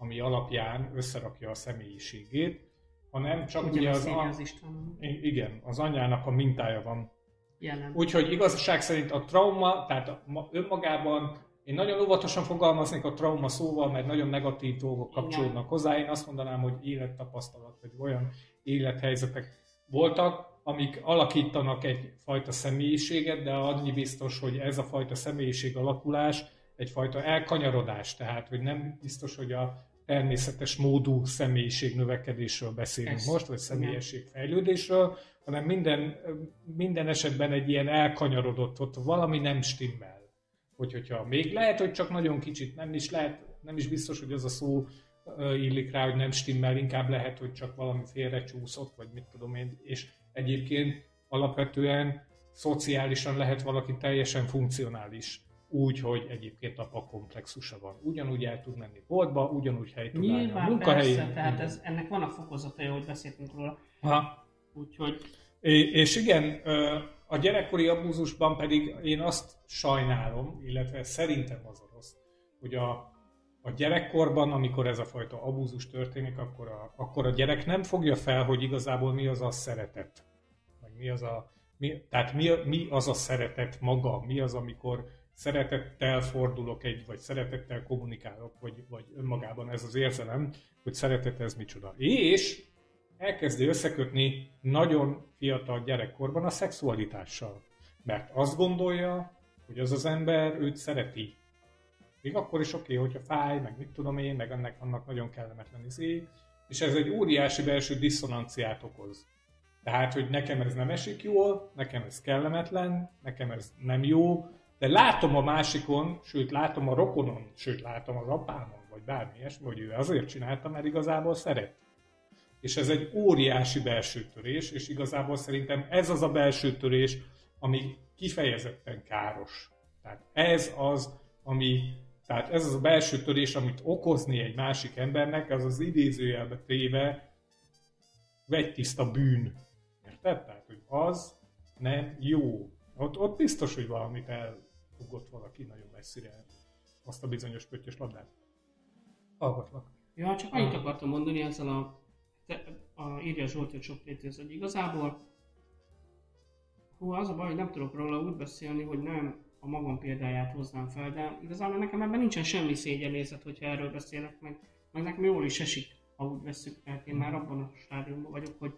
ami alapján összerakja a személyiségét, hanem csak ugye Ugyanaz az, írja a, az igen, az anyának a mintája van Jelen. Úgyhogy igazság szerint a trauma, tehát önmagában én nagyon óvatosan fogalmaznék a trauma szóval, mert nagyon negatív dolgok Igen. kapcsolódnak hozzá. Én azt mondanám, hogy élettapasztalat, vagy olyan élethelyzetek voltak, amik alakítanak egyfajta személyiséget, de annyi biztos, hogy ez a fajta személyiség alakulás egyfajta elkanyarodás, tehát hogy nem biztos, hogy a természetes módú személyiség növekedésről beszélünk Ez, most, vagy igen. személyesség fejlődésről, hanem minden, minden esetben egy ilyen elkanyarodott, ott valami nem stimmel. Hogy, hogyha még lehet, hogy csak nagyon kicsit, nem is lehet, nem is biztos, hogy az a szó illik rá, hogy nem stimmel, inkább lehet, hogy csak valami félrecsúszott, vagy mit tudom én, és egyébként alapvetően szociálisan lehet valaki teljesen funkcionális, úgy, hogy egyébként apa komplexusa van. Ugyanúgy el tud menni boltba, ugyanúgy hely tud állni a munkahelyén. persze, tehát ez, ennek vannak fokozatai, ahogy beszéltünk róla. Ha. Úgyhogy É- És igen, a gyerekkori abúzusban pedig én azt sajnálom, illetve szerintem az a rossz, hogy a, a gyerekkorban, amikor ez a fajta abúzus történik, akkor a, akkor a gyerek nem fogja fel, hogy igazából mi az a szeretet. Meg mi az a, mi, tehát mi, mi az a szeretet maga, mi az, amikor szeretettel fordulok egy, vagy szeretettel kommunikálok, vagy, vagy önmagában ez az érzelem, hogy szeretet ez micsoda. És elkezdi összekötni nagyon fiatal gyerekkorban a szexualitással. Mert azt gondolja, hogy az az ember őt szereti. Még akkor is oké, okay, hogyha fáj, meg mit tudom én, meg ennek annak nagyon kellemetlen izé, és ez egy óriási belső diszonanciát okoz. Tehát, hogy nekem ez nem esik jól, nekem ez kellemetlen, nekem ez nem jó, de látom a másikon, sőt látom a rokonon, sőt látom az apámon, vagy bármi ilyesmi, hogy ő azért csinálta, mert igazából szeret. És ez egy óriási belső törés, és igazából szerintem ez az a belső törés, ami kifejezetten káros. Tehát ez az, ami, tehát ez az a belső törés, amit okozni egy másik embernek, az az idézőjelbe téve vegytiszta bűn. Érted? Tehát, hogy az nem jó. Ott, ott biztos, hogy valamit elfogott valaki nagyon messzire azt a bizonyos pöttyös labdát. Hallgatlak. Ja, csak annyit akartam mondani ezzel a, te, a írja Zsolt, hogy sok létez, hogy igazából hú, az a baj, hogy nem tudok róla úgy beszélni, hogy nem a magam példáját hoznám fel, de igazából nekem ebben nincsen semmi szégyenézet, hogyha erről beszélek, meg, meg nekem jól is esik, ha úgy veszük, mert én már abban a stádiumban vagyok, hogy,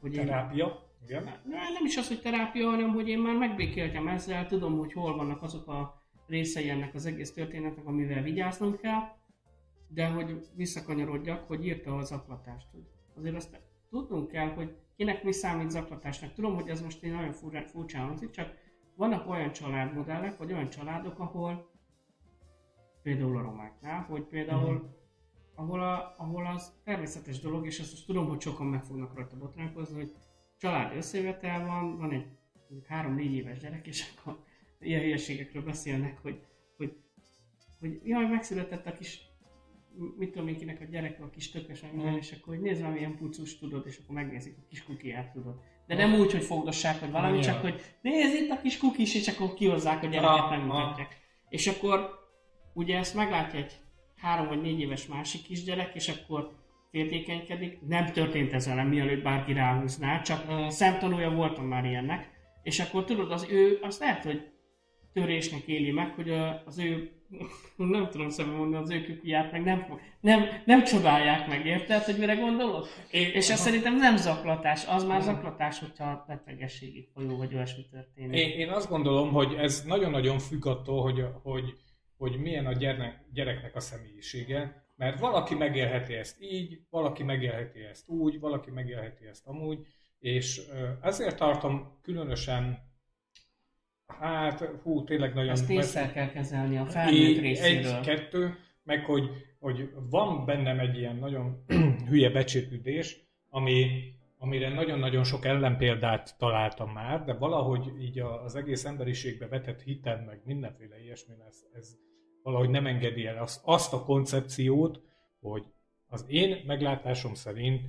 hogy én, Terápia. Igen. Ne, nem is az, hogy terápia, hanem hogy én már megbékéltem ezzel, tudom, hogy hol vannak azok a részei ennek az egész történetnek, amivel vigyáznom kell, de hogy visszakanyarodjak, hogy írta az aklatást. Hogy azért azt tudnunk kell, hogy kinek mi számít zaklatásnak. Tudom, hogy ez most egy nagyon furcsa hangzik, csak vannak olyan családmodellek, vagy olyan családok, ahol például a romáknál, hogy például mm-hmm. ahol, a, ahol az természetes dolog, és azt most tudom, hogy sokan meg fognak rajta botránkozni, hogy család összejövetel van, van egy három-négy éves gyerek, és akkor ilyen hülyeségekről beszélnek, hogy, hogy, hogy jaj, megszületett a kis mit tudom én kinek a gyerek a kis tökös, meg minden, és akkor hogy nézd már milyen pucus tudod, és akkor megnézik a kis kukiát tudod. De nem úgy, hogy fogdossák, vagy valami, csak hogy nézd itt a kis kukis, és akkor kihozzák a gyereket, megmutatják. És akkor ugye ezt meglátja egy három vagy négy éves másik kisgyerek, és akkor féltékenykedik. Nem történt ez velem, mielőtt bárki ráhúzná, csak mm. szemtanúja voltam már ilyennek. És akkor tudod, az ő, azt lehet, hogy törésnek éli meg, hogy az ő, nem tudom szemben mondani, az ő kükuját meg nem, nem, nem csodálják meg, érted, hogy mire gondolok? É, és ez szerintem nem zaklatás, az már zaklatás, hogyha betegességi folyó vagy olyasmi történik. Én, én azt gondolom, hogy ez nagyon-nagyon függ attól, hogy, hogy, hogy milyen a gyernek, gyereknek a személyisége, mert valaki megélheti ezt így, valaki megélheti ezt úgy, valaki megélheti ezt amúgy, és ezért tartom különösen Hát, hú, tényleg nagyon... Ezt észre kell kezelni a felnőtt részéről. Egy, kettő, meg hogy, hogy van bennem egy ilyen nagyon hülye becsépüdés, ami, amire nagyon-nagyon sok ellenpéldát találtam már, de valahogy így az egész emberiségbe vetett hitem, meg mindenféle ilyesmi, ez, ez valahogy nem engedi el azt, azt a koncepciót, hogy az én meglátásom szerint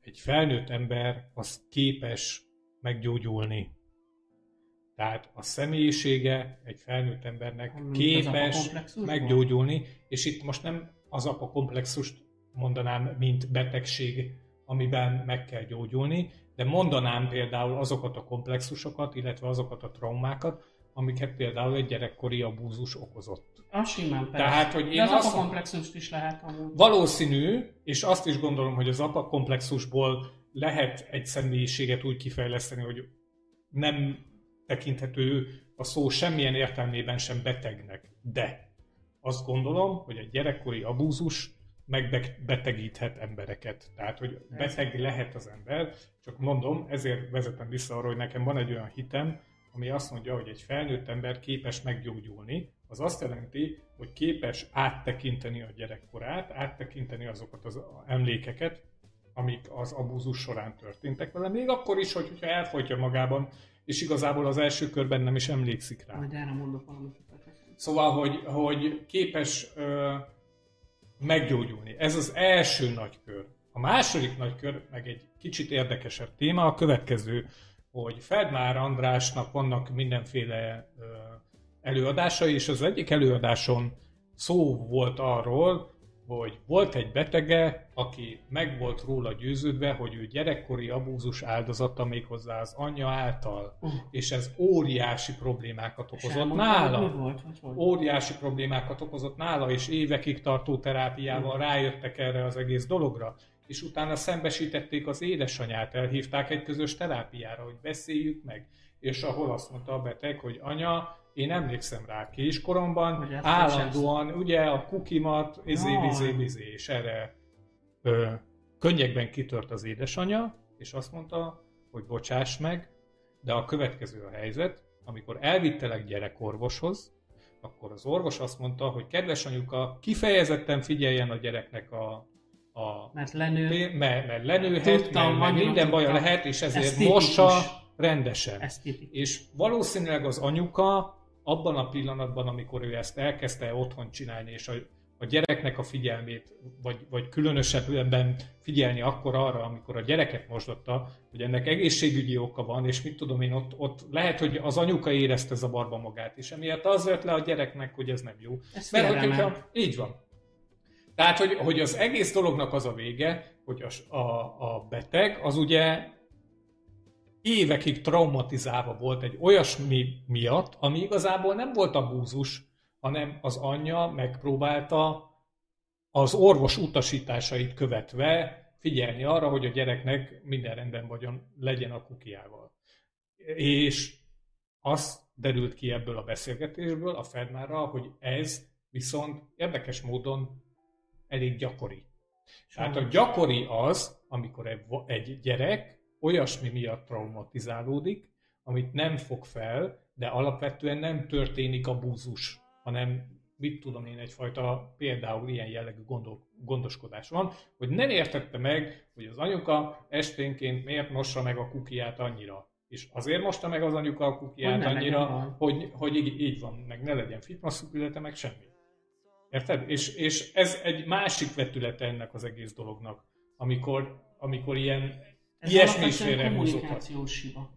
egy felnőtt ember az képes meggyógyulni. Tehát a személyisége egy felnőtt embernek hmm, képes meggyógyulni, és itt most nem az apakomplexust mondanám, mint betegség, amiben meg kell gyógyulni, de mondanám például azokat a komplexusokat, illetve azokat a traumákat, amiket például egy gyerekkori abúzus okozott. A simán persze. Tehát, hogy én de az azt, apakomplexust is lehet amúgy. Valószínű, és azt is gondolom, hogy az apakomplexusból lehet egy személyiséget úgy kifejleszteni, hogy nem tekinthető a szó semmilyen értelmében sem betegnek. De azt gondolom, hogy egy gyerekkori abúzus megbetegíthet embereket. Tehát, hogy beteg lehet az ember, csak mondom, ezért vezetem vissza arra, hogy nekem van egy olyan hitem, ami azt mondja, hogy egy felnőtt ember képes meggyógyulni, az azt jelenti, hogy képes áttekinteni a gyerekkorát, áttekinteni azokat az emlékeket, amik az abúzus során történtek vele, még akkor is, hogy, hogyha elfolytja magában és igazából az első körben nem is emlékszik rá. Majd erre mondok valamit. Szóval, hogy, hogy képes ö, meggyógyulni. Ez az első nagy kör. A második nagy kör, meg egy kicsit érdekesebb téma, a következő, hogy Feldmár Andrásnak vannak mindenféle előadásai, és az egyik előadáson szó volt arról, hogy volt egy betege, aki meg volt róla győződve, hogy ő gyerekkori abúzus áldozata méghozzá az anyja által, uh. és ez óriási problémákat okozott nála. Volt, volt? Óriási problémákat okozott nála, és évekig tartó terápiával uh. rájöttek erre az egész dologra. És utána szembesítették az édesanyát, elhívták egy közös terápiára, hogy beszéljük meg. És ahol azt mondta a beteg, hogy anya, én emlékszem rá kiskoromban, állandóan ugye a kukimat, izé, izé, izé, és erre ö, könnyekben kitört az édesanyja, és azt mondta, hogy bocsáss meg, de a következő a helyzet, amikor elvittelek gyerekorvoshoz, akkor az orvos azt mondta, hogy kedves anyuka, kifejezetten figyeljen a gyereknek a, a mert, lenő, mert, mert lenőhet, Tudtam, mert, mert minden baja lehet, és ezért mossa rendesen. Ez és valószínűleg az anyuka abban a pillanatban, amikor ő ezt elkezdte otthon csinálni, és a, a gyereknek a figyelmét, vagy, vagy különösebben figyelni akkor arra, amikor a gyereket mosdotta, hogy ennek egészségügyi oka van, és mit tudom én, ott, ott lehet, hogy az anyuka érezte zavarba magát, és emiatt az vett le a gyereknek, hogy ez nem jó. Ez Mert hogyha, így van. Tehát, hogy, hogy az egész dolognak az a vége, hogy a, a, a beteg az ugye évekig traumatizálva volt egy olyasmi miatt, ami igazából nem volt abúzus, hanem az anyja megpróbálta az orvos utasításait követve figyelni arra, hogy a gyereknek minden rendben vagyon, legyen a kukiával. És az derült ki ebből a beszélgetésből a Fedmára, hogy ez viszont érdekes módon elég gyakori. Tehát a gyakori az, amikor egy gyerek olyasmi miatt traumatizálódik, amit nem fog fel, de alapvetően nem történik a búzus, hanem mit tudom én, egyfajta például ilyen jellegű gondol, gondoskodás van, hogy nem értette meg, hogy az anyuka esténként miért mossa meg a kukiát annyira. És azért mosta meg az anyuka a kukiát hogy annyira, hogy, hogy így, így van, meg ne legyen fitmasszükülete, meg semmi. Érted? És, és ez egy másik vetülete ennek az egész dolognak, amikor, amikor ilyen ez ilyesmi is hiba.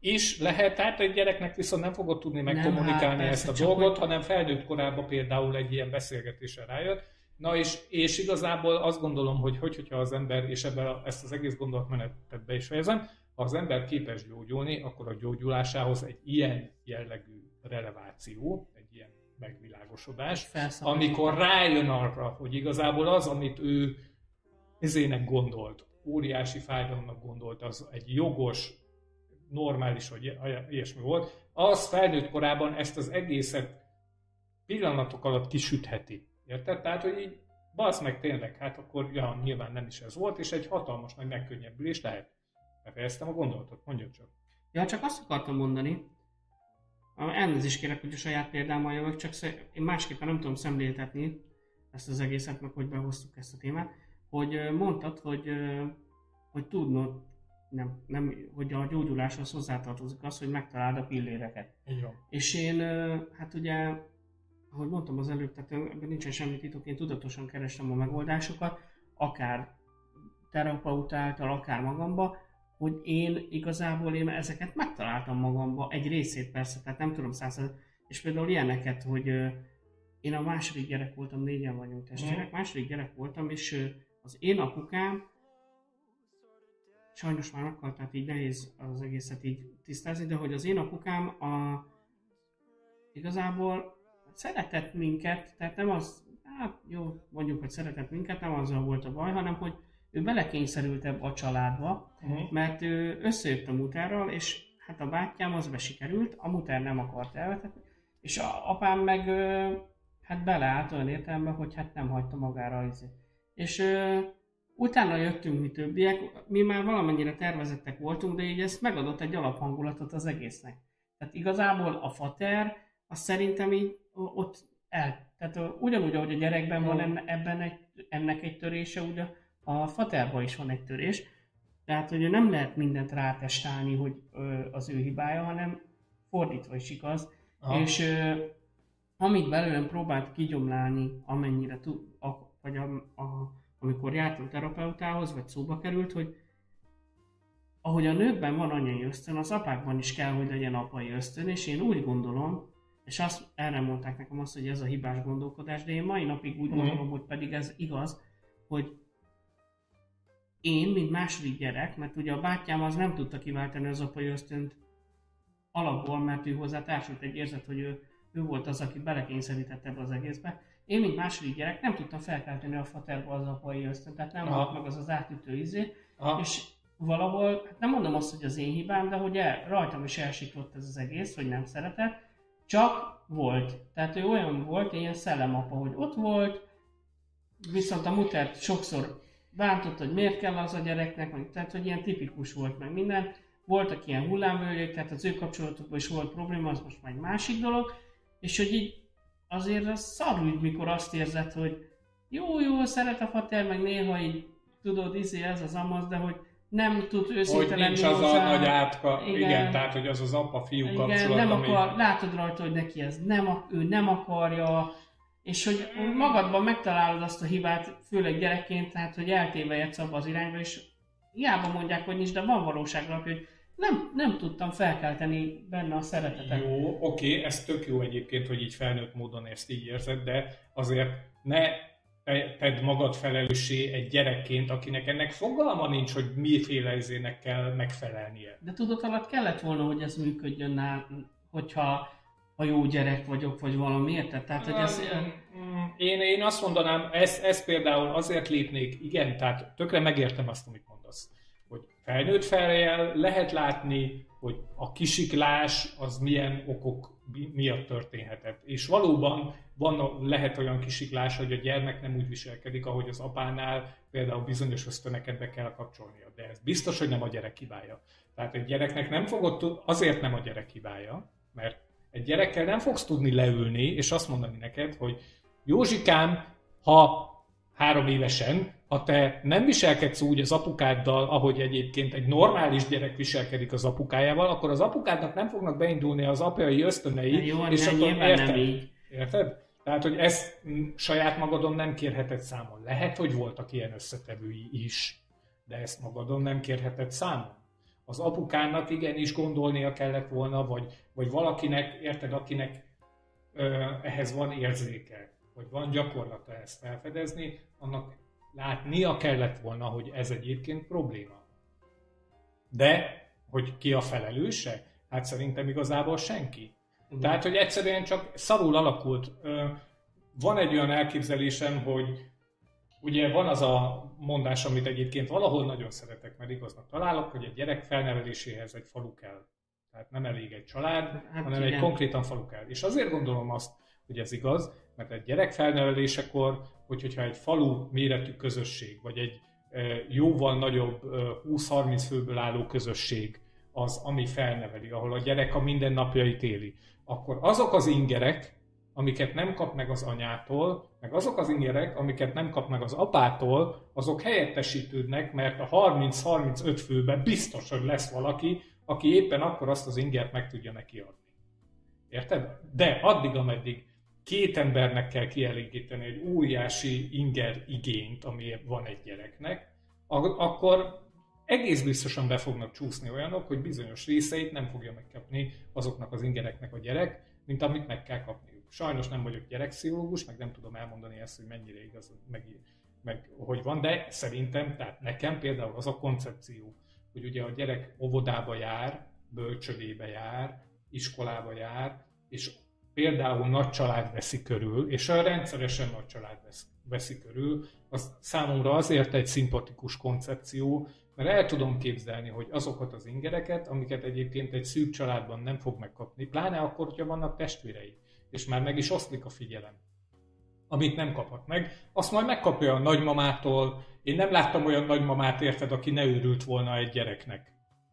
És lehet, tehát egy gyereknek viszont nem fogod tudni megkommunikálni hát, ezt a dolgot, hogy... hanem felnőtt korában például egy ilyen beszélgetésre rájött. Na és, és igazából azt gondolom, hogy, hogy hogyha az ember, és ebben ezt az egész gondolatmenetet be is fejezem, ha az ember képes gyógyulni, akkor a gyógyulásához egy ilyen jellegű releváció, megvilágosodás, amikor rájön arra, hogy igazából az, amit ő ezének gondolt, óriási fájdalomnak gondolt, az egy jogos, normális, vagy ilyesmi volt, az felnőtt korában ezt az egészet pillanatok alatt kisütheti. Érted? Tehát, hogy így, basz meg tényleg, hát akkor ja, nyilván nem is ez volt, és egy hatalmas nagy megkönnyebbülés lehet. Befejeztem a gondolatot, mondjad csak. Ja, csak azt akartam mondani, elnézést kérek, hogy a saját példámmal jövök, csak én másképpen nem tudom szemléltetni ezt az egészet, meg hogy behoztuk ezt a témát, hogy mondtad, hogy, hogy tudnod, nem, nem, hogy a gyógyuláshoz hozzátartozik az, hogy megtaláld a pilléreket. Így van. És én, hát ugye, ahogy mondtam az előbb, tehát ebben nincsen semmi titok, én tudatosan kerestem a megoldásokat, akár terapeuta által, akár magamba, hogy én igazából én ezeket megtaláltam magamba, egy részét persze, tehát nem tudom százszerzet, és például ilyeneket, hogy én a második gyerek voltam, négyen vagyunk testvérek, mm. második gyerek voltam, és az én apukám sajnos már meghalt, tehát így nehéz az egészet így tisztázni, de hogy az én apukám a, igazából szeretett minket, tehát nem az, hát jó, mondjuk, hogy szeretett minket, nem azzal volt a baj, hanem hogy ő belekényszerült ebbe a családba, uh-huh. mert ő összejött a mutárral, és hát a bátyám az besikerült, a mutár nem akart elvetetni, és a apám meg hát beleállt olyan értelemben, hogy hát nem hagyta magára izé. És Utána jöttünk mi többiek, mi már valamennyire tervezettek voltunk, de így ezt megadott egy alaphangulatot az egésznek. Tehát igazából a fater, az szerintem így ott el. Tehát ugyanúgy, ahogy a gyerekben van ebben egy, ennek egy törése, ugye a faterban is van egy törés. Tehát, hogy nem lehet mindent rátestálni, hogy az ő hibája, hanem fordítva is igaz. Aha. És amit belőlem próbált kigyomlálni, amennyire tud, vagy a, a amikor jártam terapeutához, vagy szóba került, hogy ahogy a nőkben van anyai ösztön, az apákban is kell, hogy legyen apai ösztön, és én úgy gondolom, és azt erre mondták nekem azt, hogy ez a hibás gondolkodás, de én mai napig úgy mm. gondolom, hogy pedig ez igaz, hogy én, mint második gyerek, mert ugye a bátyám az nem tudta kiváltani az apai ösztönt alapból, mert ő hozzá társult egy érzet, hogy ő, ő volt az, aki belekényszerített ebbe az egészbe, én, mint második gyerek, nem tudtam felkelteni a faterba az apai ösztön, tehát nem volt meg az az átütő izé, Aha. és valahol, hát nem mondom azt, hogy az én hibám, de hogy el, rajtam is elsiklott ez az egész, hogy nem szeretett, csak volt. Tehát ő olyan volt, ilyen szellemapa, hogy ott volt, viszont a mutert sokszor bántott, hogy miért kell az a gyereknek, meg, tehát hogy ilyen tipikus volt meg minden. Voltak ilyen hullámvölgyek, tehát az ő kapcsolatokban is volt probléma, az most már egy másik dolog, és hogy így azért az szarügy, mikor azt érzed, hogy jó, jó, szeret a fater, meg néha így tudod, izé ez az amaz, de hogy nem tud őszinte hogy nincs az hozzá. a nagy átka, igen, igen, tehát hogy az az apa-fiú igen, kapcsolat, nem ami... akar, látod rajta, hogy neki ez nem, ő nem akarja, és hogy magadban megtalálod azt a hibát, főleg gyerekként, tehát hogy eltévejedsz abba az irányba, és hiába mondják, hogy nincs, de van valóság hogy nem, nem tudtam felkelteni benne a szeretetet. Jó, oké, ez tök jó egyébként, hogy így felnőtt módon ezt így érzed, de azért ne tedd magad felelőssé egy gyerekként, akinek ennek fogalma nincs, hogy miféle izének kell megfelelnie. De tudod, alatt kellett volna, hogy ez működjön nál, hogyha a jó gyerek vagyok, vagy valami, érted? Tehát, hogy ez... Én, én azt mondanám, ez, ez például azért lépnék, igen, tehát tökre megértem azt, amit mondasz felnőtt fejjel lehet látni, hogy a kisiklás az milyen okok miatt történhetett. És valóban van, lehet olyan kisiklás, hogy a gyermek nem úgy viselkedik, ahogy az apánál például bizonyos ösztöneket be kell kapcsolnia. De ez biztos, hogy nem a gyerek hibája. Tehát egy gyereknek nem fogod, azért nem a gyerek hibája, mert egy gyerekkel nem fogsz tudni leülni, és azt mondani neked, hogy Józsikám, ha három évesen, ha te nem viselkedsz úgy az apukáddal, ahogy egyébként egy normális gyerek viselkedik az apukájával, akkor az apukádnak nem fognak beindulni az apai ösztönei, Jó, és akkor érted? nem így. Érted? Tehát, hogy ezt saját magadon nem kérheted számon. Lehet, hogy voltak ilyen összetevői is, de ezt magadon nem kérheted számon. Az apukának igenis gondolnia kellett volna, vagy, vagy valakinek, érted, akinek ö, ehhez van érzéke, vagy van gyakorlata ezt felfedezni, annak látnia kellett volna, hogy ez egyébként probléma. De, hogy ki a felelőse? Hát szerintem igazából senki. Tehát, hogy egyszerűen csak szarul alakult. Ö, Van egy olyan elképzelésem, hogy ugye van az a mondás, amit egyébként valahol nagyon szeretek, mert igaznak találok, hogy egy gyerek felneveléséhez egy falu kell. Tehát nem elég egy család, Hát hanem egy igen. konkrétan falu kell. És azért gondolom azt, hogy ez igaz, mert egy gyerek felnevelésekor, hogy, hogyha egy falu méretű közösség, vagy egy jóval nagyobb ö, 20-30 főből álló közösség az, ami felneveli, ahol a gyerek a mindennapjait éli, akkor azok az ingerek, amiket nem kap meg az anyától, meg azok az ingerek, amiket nem kap meg az apától, azok helyettesítődnek, mert a 30-35 főben biztos, hogy lesz valaki, aki éppen akkor azt az ingert meg tudja neki adni. Érted? De addig, ameddig két embernek kell kielégíteni egy óriási inger igényt, ami van egy gyereknek, ak- akkor egész biztosan be fognak csúszni olyanok, hogy bizonyos részeit nem fogja megkapni azoknak az ingereknek a gyerek, mint amit meg kell kapniuk. Sajnos nem vagyok gyerekpszichológus, meg nem tudom elmondani ezt, hogy mennyire igaz, meg, meg hogy van, de szerintem, tehát nekem például az a koncepció, hogy ugye a gyerek óvodába jár, bölcsödébe jár, iskolába jár, és például nagy család veszi körül, és olyan rendszeresen nagy család vesz, veszi körül, az számomra azért egy szimpatikus koncepció, mert el tudom képzelni, hogy azokat az ingereket, amiket egyébként egy szűk családban nem fog megkapni, pláne akkor, hogyha vannak testvérei, és már meg is oszlik a figyelem, amit nem kaphat meg, azt majd megkapja a nagymamától. Én nem láttam olyan nagymamát, érted, aki ne őrült volna egy gyereknek.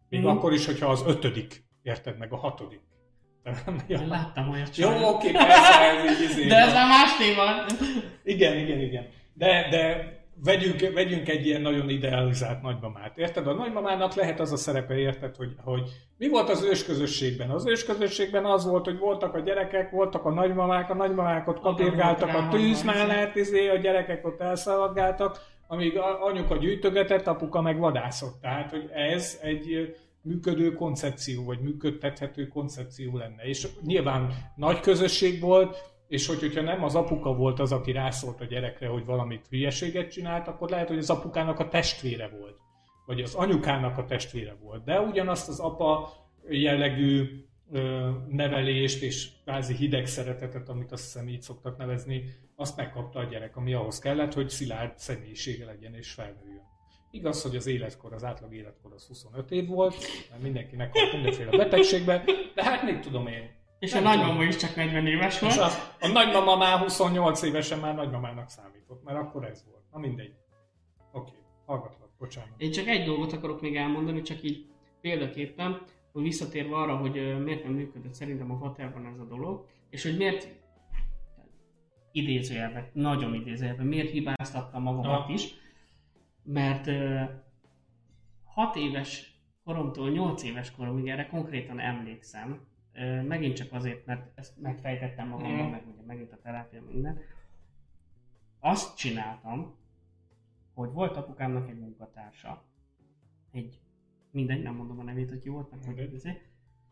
Még Mhm. akkor is, hogyha az ötödik, érted meg a hatodik. Én láttam olyat Jó, sajnos. oké, persze, ez így izé De ez már más téma. Igen, igen, igen. De, de vegyünk, vegyünk egy ilyen nagyon idealizált nagymamát. Érted? A nagymamának lehet az a szerepe, érted, hogy, hogy mi volt az ősközösségben? Az ősközösségben az volt, hogy voltak a gyerekek, voltak a nagymamák, a nagymamák ott kapirgáltak a rámondva, tűz izé. a gyerekek ott elszaladgáltak, amíg anyuka gyűjtögetett, apuka meg vadászott. Tehát, hogy ez egy működő koncepció, vagy működtethető koncepció lenne. És nyilván nagy közösség volt, és hogy, hogyha nem az apuka volt az, aki rászólt a gyerekre, hogy valamit hülyeséget csinált, akkor lehet, hogy az apukának a testvére volt. Vagy az anyukának a testvére volt. De ugyanazt az apa jellegű nevelést és kvázi hideg szeretetet, amit azt hiszem így szoktak nevezni, azt megkapta a gyerek, ami ahhoz kellett, hogy szilárd személyisége legyen és felnőjön. Igaz, hogy az életkor, az átlag életkor az 25 év volt, mert mindenki meghalt mindenféle betegségbe, de hát még tudom én. És Nem a nagymama is csak 40 éves És volt. a, a nagymama már 28 évesen már nagymamának számított, mert akkor ez volt. Na mindegy. Oké, hallgatlak, bocsánat. Én csak egy dolgot akarok még elmondani, csak így példaképpen, hogy visszatérve arra, hogy miért nem működött szerintem a Vaterban ez a dolog, és hogy miért idézőjelben, nagyon idézőjelben, miért hibáztattam magamat is, mert 6 éves koromtól 8 éves koromig erre konkrétan emlékszem, megint csak azért, mert ezt megfejtettem magamban, Mhm. meg ugye megint a terápia, minden. Azt csináltam, hogy volt apukámnak egy munkatársa, egy, mindegy, nem mondom a nevét, hogy ki volt, meg hogy izé,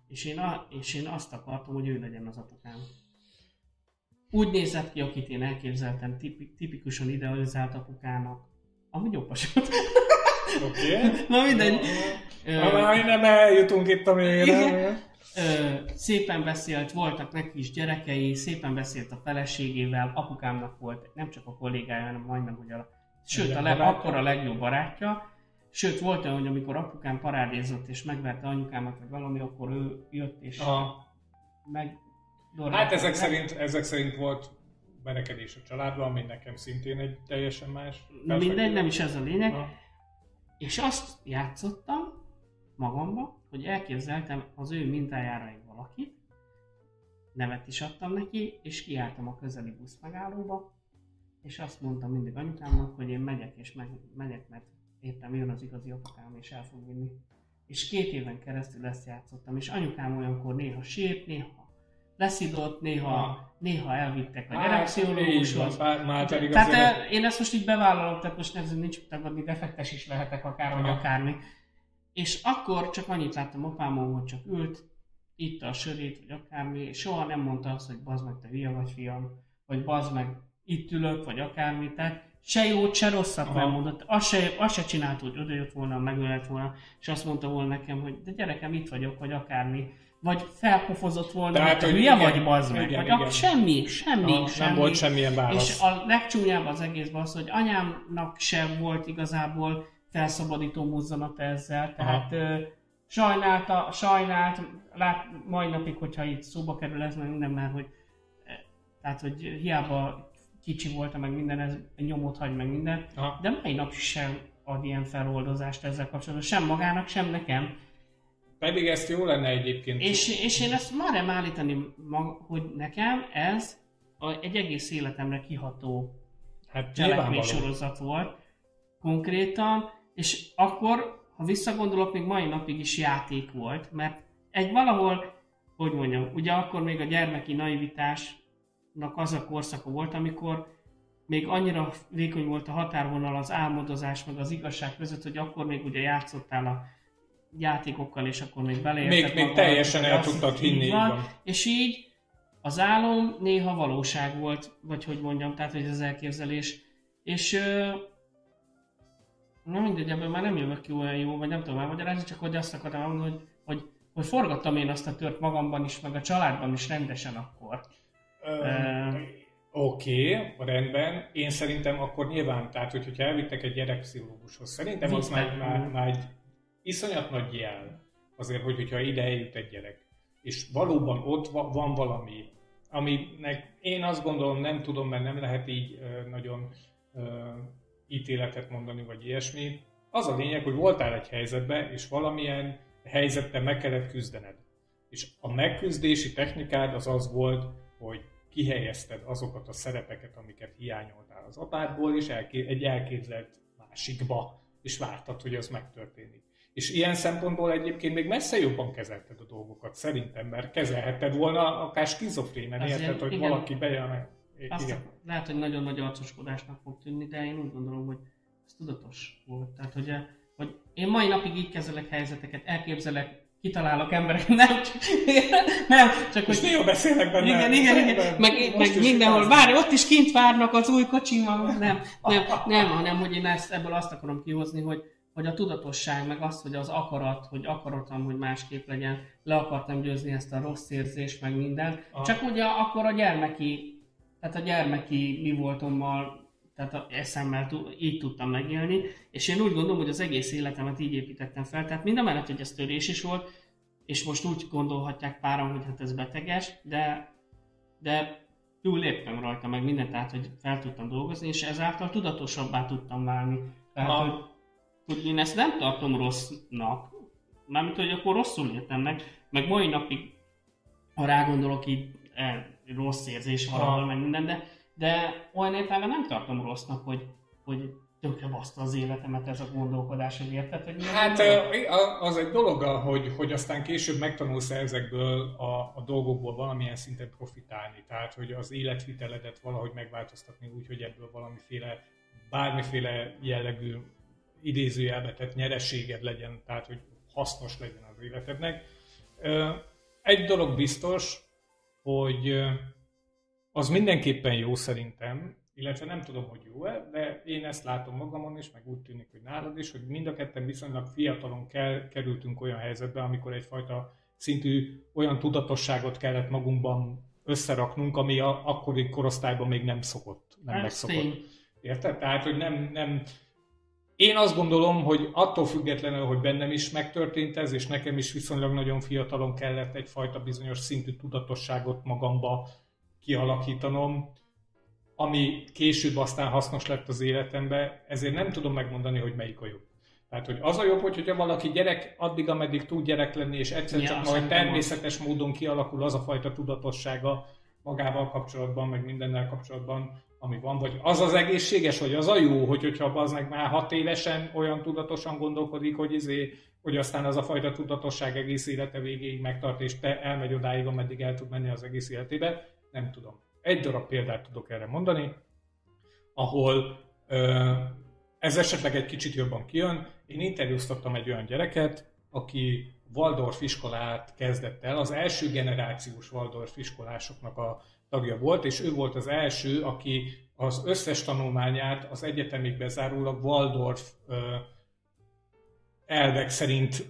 és én, a, és én azt akartam, hogy ő legyen az apukám. Úgy nézett ki, akit én elképzeltem, tipi, tipikusan idealizált apukának. Amúgy volt. Oké. Na mindegy. Okay. nem eljutunk itt a végére. Ö, szépen beszélt, voltak neki is gyerekei, szépen beszélt a feleségével, apukámnak volt nem csak a kollégája, hanem majdnem, hogy a, sőt, a Igen, le, barátja. akkor a legjobb barátja. Sőt, volt olyan, hogy amikor apukám parádézott és megverte anyukámat, vagy valami, akkor ő jött és Aha. meg Hát ezek szerint, ezek szerint volt verekedés a családban, ami nekem szintén egy teljesen más. Na mindegy, nem is ez a lényeg. Ha. És azt játszottam magamba, hogy elképzeltem az ő mintájára egy valakit, nevet is adtam neki, és kiálltam a közeli buszmegállóba, és azt mondtam mindig anyukámnak, hogy én megyek, és meg, megyek, mert éppen jön az igazi apukám, és el fog vinni. És két éven keresztül ezt játszottam, és anyukám olyankor néha sírt, néha leszidott, néha, ha. néha elvittek a gyerekpszichológushoz. Tehát azért... én ezt most így bevállalom, tehát most ez nincs tagadni, defektes is lehetek akár, vagy akármi. És akkor csak annyit láttam apámon, hogy csak ült, itt a sörét, vagy akármi, soha nem mondta azt, hogy bazd meg, te hülye vagy fiam, vagy bazd meg, itt ülök, vagy akármi, tehát se jót, se rosszat Aha. nem mondott. Azt se, azt se csinált, hogy odajött volna, megölelt volna, és azt mondta volna nekem, hogy de gyerekem, itt vagyok, vagy akármi. Vagy felpofozott volna, Tehát, hogy hülye vagy, bazd meg. Igen, vagy igen. semmi, semmi, Aha, semmi. Nem volt semmilyen válasz. És a legcsúnyább az egészben az, hogy anyámnak sem volt igazából felszabadító mozzanat ezzel. Tehát ö, sajnálta, sajnált, lát, mai napig, hogyha itt szóba kerül ez, meg minden, mert hogy tehát, hogy hiába kicsi volt, meg minden, ez nyomot hagy, meg minden. Aha. De mai nap sem ad ilyen feloldozást ezzel kapcsolatban, sem magának, sem nekem. Pedig ezt jó lenne egyébként. És, és én ezt már állítani, hogy nekem ez a, egy egész életemre kiható hát cselekmény sorozat volt konkrétan, és akkor, ha visszagondolok, még mai napig is játék volt, mert egy valahol, hogy mondjam, ugye akkor még a gyermeki naivitás az a korszaka volt, amikor még annyira vékony volt a határvonal az álmodozás meg az igazság között, hogy akkor még ugye játszottál a játékokkal, és akkor még beleértek. Még, még teljesen el tudtad hinni. Így van. És így az álom néha valóság volt, vagy hogy mondjam, tehát hogy az elképzelés. És nem mindegy, ebből már nem jövök ki olyan jó, vagy nem tudom elmagyarázni, csak hogy azt akartam mondani, hogy, hogy, hogy forgattam én azt a tört magamban is, meg a családban is rendesen akkor. Oké, okay, rendben. Én szerintem akkor nyilván, tehát hogy, hogyha elvittek egy gyerekpszichológushoz, szerintem az már, már, már egy iszonyat nagy jel azért, hogy, hogyha ide eljut egy gyerek, és valóban ott van valami, aminek én azt gondolom, nem tudom, mert nem lehet így uh, nagyon uh, ítéletet mondani, vagy ilyesmi. Az a lényeg, hogy voltál egy helyzetben, és valamilyen helyzetben meg kellett küzdened. És a megküzdési technikád az az volt, hogy kihelyezted azokat a szerepeket, amiket hiányoltál az apádból, és elké- egy elképzelt másikba, és vártad, hogy az megtörténik. És ilyen szempontból egyébként még messze jobban kezelted a dolgokat, szerintem, mert kezelhetted volna akár skizofrénen, érted, hogy igen. valaki bejön. Igen. lehet, hogy nagyon nagy arcoskodásnak fog tűnni, de én úgy gondolom, hogy ez tudatos volt. Tehát, hogy, hogy én mai napig így kezelek helyzeteket, elképzelek kitalálok emberek, nem, csak, nem, csak hogy... néha beszélek benne. Igen, igen, igen. Meg, meg mindenhol, várj, ott is kint várnak az új kocsimmal, nem, nem, nem, hanem, hogy én ezt, ebből azt akarom kihozni, hogy, hogy a tudatosság, meg az, hogy az akarat, hogy akaratom, hogy másképp legyen, le akartam győzni ezt a rossz érzést, meg minden. Aha. Csak ugye akkor a gyermeki, tehát a gyermeki mi voltommal tehát a eszemmel így tudtam megélni, és én úgy gondolom, hogy az egész életemet így építettem fel, tehát mind a mellett, hogy ez törés is volt, és most úgy gondolhatják páran, hogy hát ez beteges, de, de túl léptem rajta meg mindent, tehát hogy fel tudtam dolgozni, és ezáltal tudatosabbá tudtam válni. Tehát, hogy, hogy én ezt nem tartom rossznak, mármint, hogy akkor rosszul értem meg, meg mai napig, ha rágondolok így, eh, rossz érzés valahol, meg minden, de de olyan értelemben nem tartom rossznak, hogy, hogy tökre baszta az életemet ez a gondolkodás, hogy érted? Hogy hát az egy dolog, hogy, hogy aztán később megtanulsz ezekből a, a dolgokból valamilyen szinten profitálni. Tehát, hogy az életviteledet valahogy megváltoztatni úgy, hogy ebből valamiféle, bármiféle jellegű idézőjelbe tett nyereséged legyen, tehát, hogy hasznos legyen az életednek. Egy dolog biztos, hogy az mindenképpen jó szerintem, illetve nem tudom, hogy jó-e, de én ezt látom magamon is, meg úgy tűnik, hogy nálad is, hogy mind a ketten viszonylag fiatalon kell, kerültünk olyan helyzetbe, amikor egyfajta szintű olyan tudatosságot kellett magunkban összeraknunk, ami a akkori korosztályban még nem szokott, nem megszokott. Érted? Tehát, hogy nem, nem én azt gondolom, hogy attól függetlenül, hogy bennem is megtörtént ez, és nekem is viszonylag nagyon fiatalon kellett egyfajta bizonyos szintű tudatosságot magamba kialakítanom, ami később aztán hasznos lett az életembe, ezért nem tudom megmondani, hogy melyik a jobb. Tehát, hogy az a jobb, hogy, hogyha valaki gyerek addig, ameddig tud gyerek lenni, és egyszer ja, csak majd természetes van. módon kialakul az a fajta tudatossága magával kapcsolatban, meg mindennel kapcsolatban, ami van, vagy az az egészséges, vagy az a jó, hogy, hogyha az meg már hat évesen olyan tudatosan gondolkodik, hogy, izé, hogy aztán az a fajta tudatosság egész élete végéig megtart, és te elmegy odáig, ameddig el tud menni az egész életébe, nem tudom. Egy darab példát tudok erre mondani, ahol ez esetleg egy kicsit jobban kijön. Én interjúztattam egy olyan gyereket, aki Waldorf iskolát kezdett el, az első generációs Waldorf iskolásoknak a tagja volt, és ő volt az első, aki az összes tanulmányát az egyetemig bezárólag Waldorf elvek szerint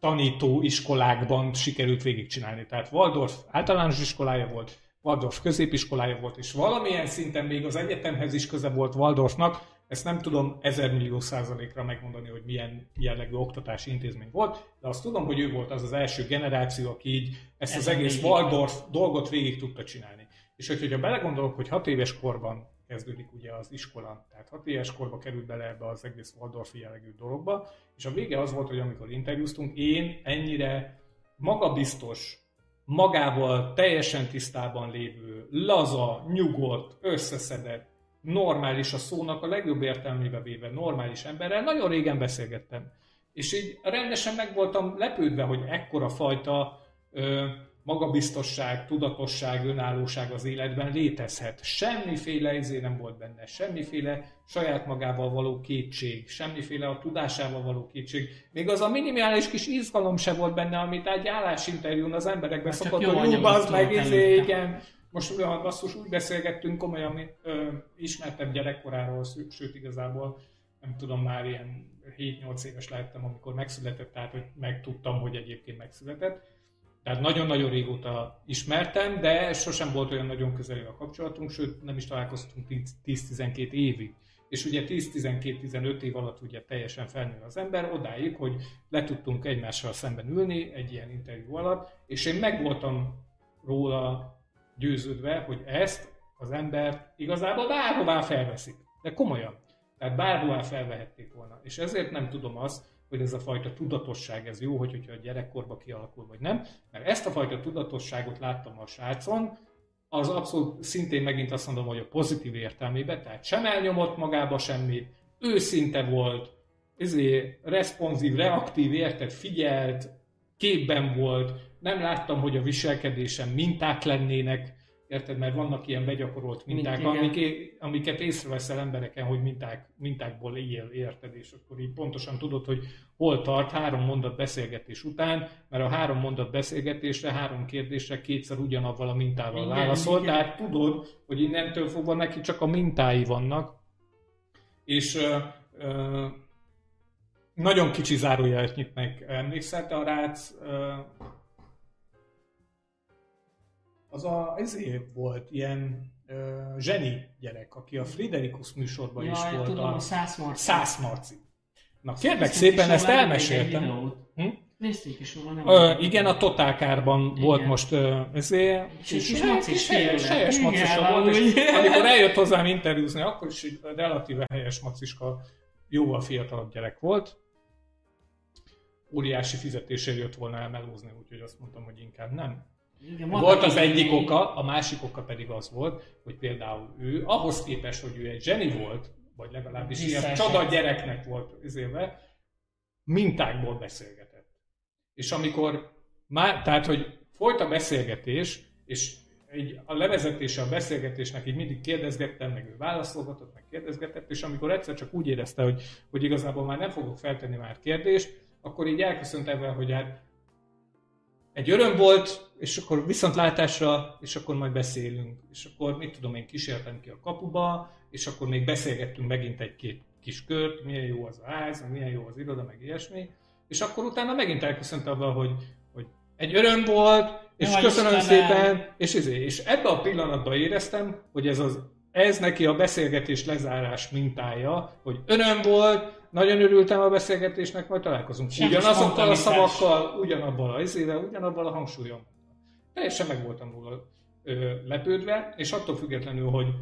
tanító iskolákban sikerült végigcsinálni. Tehát Waldorf általános iskolája volt, Waldorf középiskolája volt, és valamilyen szinten még az egyetemhez is köze volt Waldorfnak, ezt nem tudom ezer millió százalékra megmondani, hogy milyen jellegű oktatási intézmény volt, de azt tudom, hogy ő volt az az első generáció, aki így ezt Ez az egész Waldorf dolgot végig tudta csinálni. És hogyha belegondolok, hogy hat éves korban kezdődik ugye az iskola, tehát hat éves korba került bele ebbe az egész Waldorfi jellegű dologba, és a vége az volt, hogy amikor interjúztunk, én ennyire magabiztos, magával teljesen tisztában lévő, laza, nyugodt, összeszedett, normális a szónak a legjobb értelmébe véve normális emberrel nagyon régen beszélgettem. És így rendesen meg voltam lepődve, hogy ekkora fajta ö, magabiztosság, tudatosság, önállóság az életben létezhet. Semmiféle izé nem volt benne, semmiféle saját magával való kétség, semmiféle a tudásával való kétség. Még az a minimális kis izgalom se volt benne, amit egy állásinterjún az emberekben hát szokott, hogy jó, meg, izé, igen, most olyan basszus úgy beszélgettünk komolyan ö, ismertebb gyerekkoráról, sőt igazából nem tudom, már ilyen 7-8 éves lehettem, amikor megszületett, tehát hogy megtudtam, hogy egyébként megszületett. Tehát nagyon-nagyon régóta ismertem, de sosem volt olyan nagyon közeli a kapcsolatunk, sőt nem is találkoztunk 10-12 évig. És ugye 10-12-15 év alatt ugye teljesen felnő az ember, odáig, hogy le tudtunk egymással szemben ülni egy ilyen interjú alatt, és én meg voltam róla győződve, hogy ezt az ember igazából bárhová felveszik. De komolyan. Tehát bárhová felvehették volna. És ezért nem tudom azt, hogy ez a fajta tudatosság ez jó, hogy, hogyha a gyerekkorba kialakul, vagy nem. Mert ezt a fajta tudatosságot láttam a srácon, az abszolút szintén megint azt mondom, hogy a pozitív értelmében, tehát sem elnyomott magába semmit, őszinte volt, ezért responsív, reaktív, érted, figyelt, képben volt, nem láttam, hogy a viselkedésem minták lennének, érted, mert vannak ilyen begyakorolt minták, Mint, amik, amiket észreveszel embereken, hogy minták, mintákból él, érted, és akkor így pontosan tudod, hogy hol tart három mondat beszélgetés után, mert a három mondat beszélgetésre, három kérdésre kétszer ugyanavval a mintával igen, válaszol, igen. tehát tudod, hogy innentől fogva neki csak a mintái vannak, és ö, ö, nagyon kicsi zárójelet nyit meg. Emlékszel te a Rác az a, ezért volt ilyen ö, zseni gyerek, aki a Friderikus műsorban ja, is volt. Tudom, a, Szász Marci. Szász Marci. Na kérlek szépen, ezt elmeséltem. Hm? Nézték is róla, nem Ö, igen, a Totálkárban volt most ezért, és kis macis helyes macisa volt, és amikor eljött hozzám interjúzni, akkor is egy relatíve helyes maciska, jóval fiatalabb gyerek volt. Óriási fizetésért jött volna elmelózni, úgyhogy azt mondtam, hogy inkább nem. Igen, volt az egyik oka, a másik oka pedig az volt, hogy például ő ahhoz képest, hogy ő egy zseni volt, vagy legalábbis ilyen csoda gyereknek volt üzéve, mintákból beszélgetett. És amikor már, tehát, hogy folyt a beszélgetés, és egy, a levezetése a beszélgetésnek így mindig kérdezgettem, meg ő válaszolgatott, meg kérdezgetett, és amikor egyszer csak úgy érezte, hogy, hogy igazából már nem fogok feltenni már kérdést, akkor így elköszönt ebben, hogy hát egy öröm volt, és akkor viszontlátásra, és akkor majd beszélünk. És akkor mit tudom én, kísértem ki a kapuba, és akkor még beszélgettünk megint egy-két kis kört, milyen jó az a ház, milyen jó az iroda, meg ilyesmi. És akkor utána megint elköszönt abban, hogy, hogy egy öröm volt, és Jaj, köszönöm Istenem. szépen, és, ezért, és ebben a pillanatban éreztem, hogy ez az ez neki a beszélgetés lezárás mintája, hogy önöm volt, nagyon örültem a beszélgetésnek, majd találkozunk. Ugyanazokkal a szavakkal, ugyanabban a izével, ugyanabban a hangsúlyom. Teljesen meg voltam róla ö, lepődve, és attól függetlenül, hogy,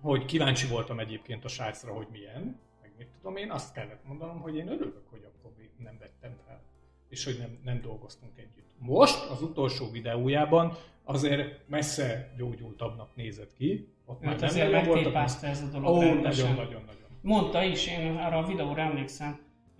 hogy kíváncsi voltam egyébként a srácra, hogy milyen, meg mit tudom én, azt kellett mondanom, hogy én örülök, hogy akkor nem vettem fel, és hogy nem, nem dolgoztunk együtt. Most az utolsó videójában azért messze gyógyultabbnak nézett ki, ott Őt nem azért megtépázta ez a dolog Ó, nagyon-nagyon-nagyon. Mondta is, én arra a videóra emlékszem,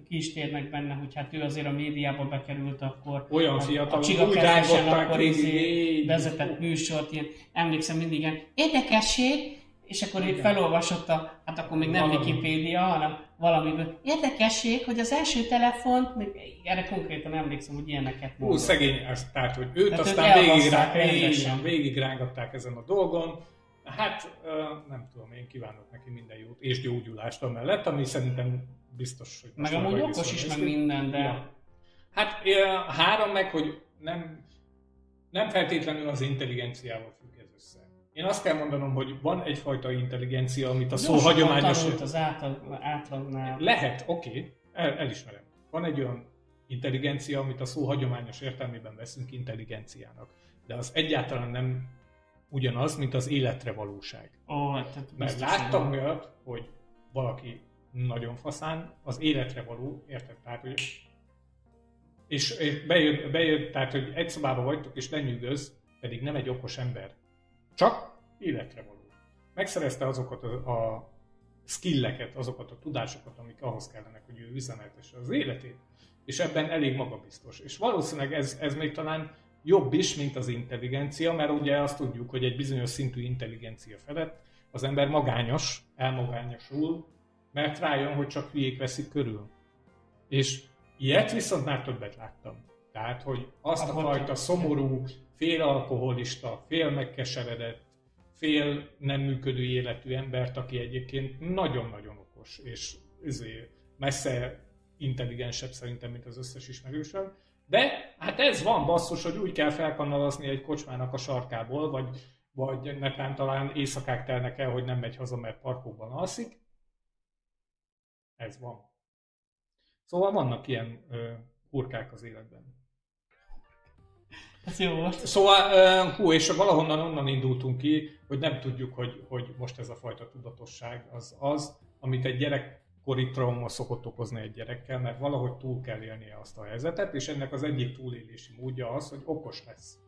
ki is térnek benne, hogy hát ő azért a médiába bekerült, akkor Olyan a, fiatal, a rángatták akkor végig, izé vezetett műsort, ilyen, emlékszem mindig ilyen érdekesség, és akkor így felolvasott a, hát akkor még nem Valami. Wikipédia, hanem valamiből. Érdekesség, hogy az első telefont, még erre konkrétan emlékszem, hogy ilyeneket mondott. szegény, ez, tehát, hogy őt Tehát aztán végig, így, végig rángatták ezen a dolgon. Hát nem tudom, én kívánok neki minden jót, és gyógyulást amellett, ami szerintem biztos, hogy Meg amúgy okos is, meg minden, de Ja. Hát három meg, hogy nem, nem feltétlenül az intelligenciával függ ez össze. Én azt kell mondanom, hogy van egyfajta intelligencia, amit a szó gyorsabban hagyományos... az átlag, átlagnál. Lehet, oké, okay, el, elismerem. Van egy olyan intelligencia, amit a szó hagyományos értelmében veszünk intelligenciának. De az egyáltalán nem ugyanaz, mint az életre valóság. Ó, hát, tehát Mert biztos, láttam hogy- olyat, hogy valaki nagyon faszán, az életre való, érted? Tehát, hogy és bejön, bejön, tehát, hogy egy szobában vagytok, és lenyűgöz, pedig nem egy okos ember. Csak életre való. Megszerezte azokat a, a skilleket, azokat a tudásokat, amik ahhoz kellenek, hogy ő üzemeltesse az életét. És ebben elég magabiztos. És valószínűleg ez, ez még talán jobb is, mint az intelligencia, mert ugye azt tudjuk, hogy egy bizonyos szintű intelligencia felett az ember magányos, elmagányosul, mert rájön, hogy csak hülyék veszik körül. És ilyet viszont már többet láttam. Tehát, hogy azt a fajta szomorú, fél alkoholista, fél megkeseredett, fél nem működő életű embert, aki egyébként nagyon-nagyon okos, és ezért messze intelligensebb szerintem, mint az összes ismerősöm. De hát ez van basszus, hogy úgy kell felkanalazni egy kocsmának a sarkából, vagy, vagy netán talán éjszakák telnek el, hogy nem megy haza, mert parkokban alszik. Ez van. Szóval vannak ilyen ö, hurkák az életben. Ez jó volt. Szóval, ö, hú, és valahonnan onnan indultunk ki, hogy nem tudjuk, hogy, hogy most ez a fajta tudatosság az az, amit egy gyerekkori trauma szokott okozni egy gyerekkel, mert valahogy túl kell élnie azt a helyzetet, és ennek az egyik túlélési módja az, hogy okos lesz.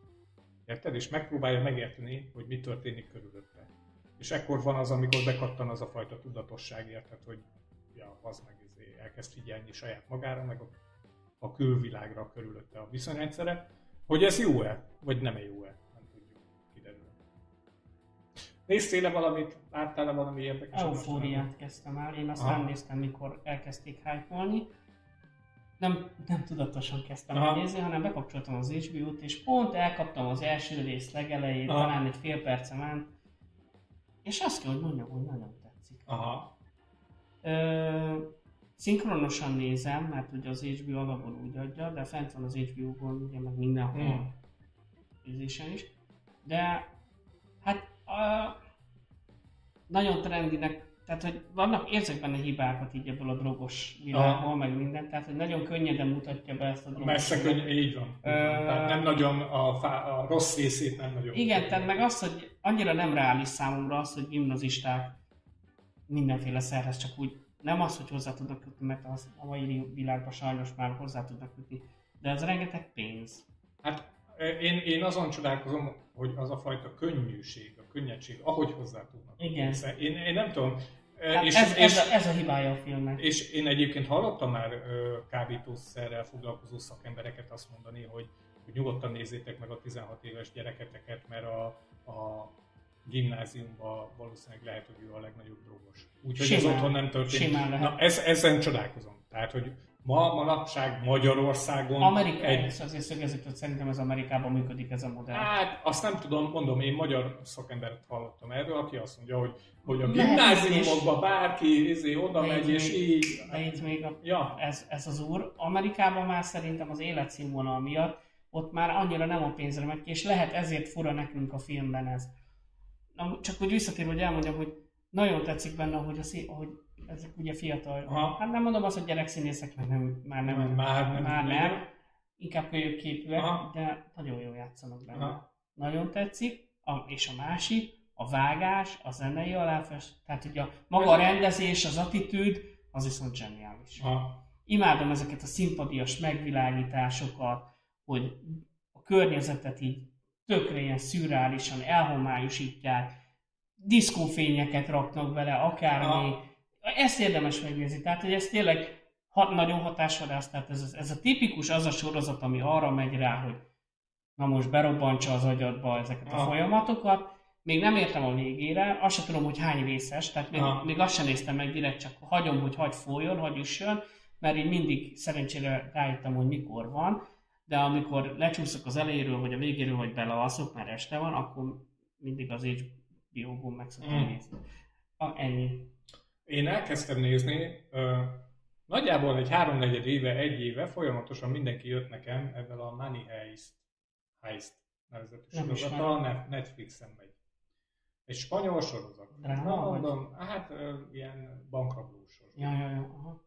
Érted? És megpróbálja megérteni, hogy mi történik körülötte. És ekkor van az, amikor bekattan az a fajta tudatosság, érted, hogy ja, az meg izé, elkezd figyelni saját magára, meg a, a külvilágra körülötte a viszonyrendszere, hogy ez jó-e, vagy nem jó-e, tudjuk, kiderül. Néztél-e valamit? Láttál-e valami érdekes? Eufóriát kezdtem el, én azt Aha. nem néztem, mikor elkezdték hype nem, nem tudatosan kezdtem Aha. nézni, hanem bekapcsoltam az HBO-t, és pont elkaptam az első rész legelejét, Aha. talán egy fél percen ment, és azt kell, hogy mondjam, hogy nagyon tetszik. Aha. Ö, szinkronosan nézem, mert ugye az HBO alapból úgy adja, de fent van az HBO-gon, ugye meg mindenhol hmm. nézésen is. De hát a, nagyon trendinek, tehát hogy vannak, érzek benne hibákat így ebből a drogos világból, Aha. meg minden, tehát hogy nagyon könnyeden mutatja be ezt a drogos Messze világot. könny, így van. Ö, Tehát nem nagyon a, fá, a rossz részét nem nagyon. Igen, tehát meg az, hogy annyira nem reális számomra az, hogy gimnazisták mindenféle szerhez csak úgy, nem az, hogy hozzá tudnak jutni, mert az a mai világban sajnos már hozzá tudnak jutni, de az rengeteg pénz. Hát én, én azon csodálkozom, hogy az a fajta könnyűség, a könnyedség, ahogy hozzá tudnak. Igen. Én, én nem tudom. Hát és, ez, és, ez, a, ez a hibája a filmnek. És én egyébként hallottam már ö, kábítószerrel foglalkozó szakembereket azt mondani, hogy, hogy nyugodtan nézzétek meg a 16 éves gyereketeket, mert a, a gimnáziumban valószínűleg lehet, hogy ő a legnagyobb drogos. Úgyhogy ez Simán. otthon nem történik. Simán lehet. Na, ez, ezen csodálkozom. Tehát, hogy ma, manapság Magyarországon Amerika, egy, azért szögezzük, hogy szerintem ez Amerikában működik ez a modell. Hát azt nem tudom, mondom, én magyar szakembert hallottam erről, aki azt mondja, hogy, hogy a gimnáziumokba bárki izé, oda De megy, és még- így... De itt még a, Ja, ez, ez az úr, Amerikában már szerintem az életszínvonal miatt ott már annyira nem a pénzre megy és lehet ezért fura nekünk a filmben ez. na, csak hogy visszatérve, hogy elmondjam, hogy nagyon tetszik benne, hogy, a szí- ahogy ezek ugye fiatal, Aha. hát nem mondom azt, hogy gyerekszínészek, mert nem, már nem, Már nem. már nem, inkább kölyök képűek, Aha. de nagyon jól játszanak benne. Aha. Nagyon tetszik, a, és a másik, a vágás, a zenei aláfest, tehát ugye a, maga a Ez- rendezés, az attitűd, az viszont zseniális. Aha. Imádom ezeket a szimpadias megvilágításokat, hogy a környezetet így tökre ilyen szürreálisan elhomályosítják, diszkófényeket raknak bele, akármi. Aha. Ezt érdemes megnézni. Tehát, hogy ez tényleg hat, nagyon hatásvadász, tehát ez, ez a tipikus az a sorozat, ami arra megy rá, hogy na most berobbantsa az agyadba ezeket a Aha. folyamatokat. Még nem értem a végére, azt sem tudom, hogy hány részes, tehát még, Aha. még azt sem néztem meg direkt, csak hagyom, hogy hagy folyjon, hagy üssön, mert én mindig szerencsére rájöttem, hogy mikor van, de amikor lecsúszok az elejéről, vagy a végéről, vagy belealszok, mert este van, akkor mindig az HBO-gon meg szoktam Mm. nézni. A, ennyi. Én elkezdtem nézni, nagyjából egy háromnegyed éve, egy éve folyamatosan mindenki jött nekem ebben a Money Heist, Heist nevezetű Nem sorozata, Ne- Netflixen megy. Egy spanyol sorozat. Dráma, Na, vagy? mondom, hát ö, ilyen bankrablós sorozat. Ja, ja, ja. Aha.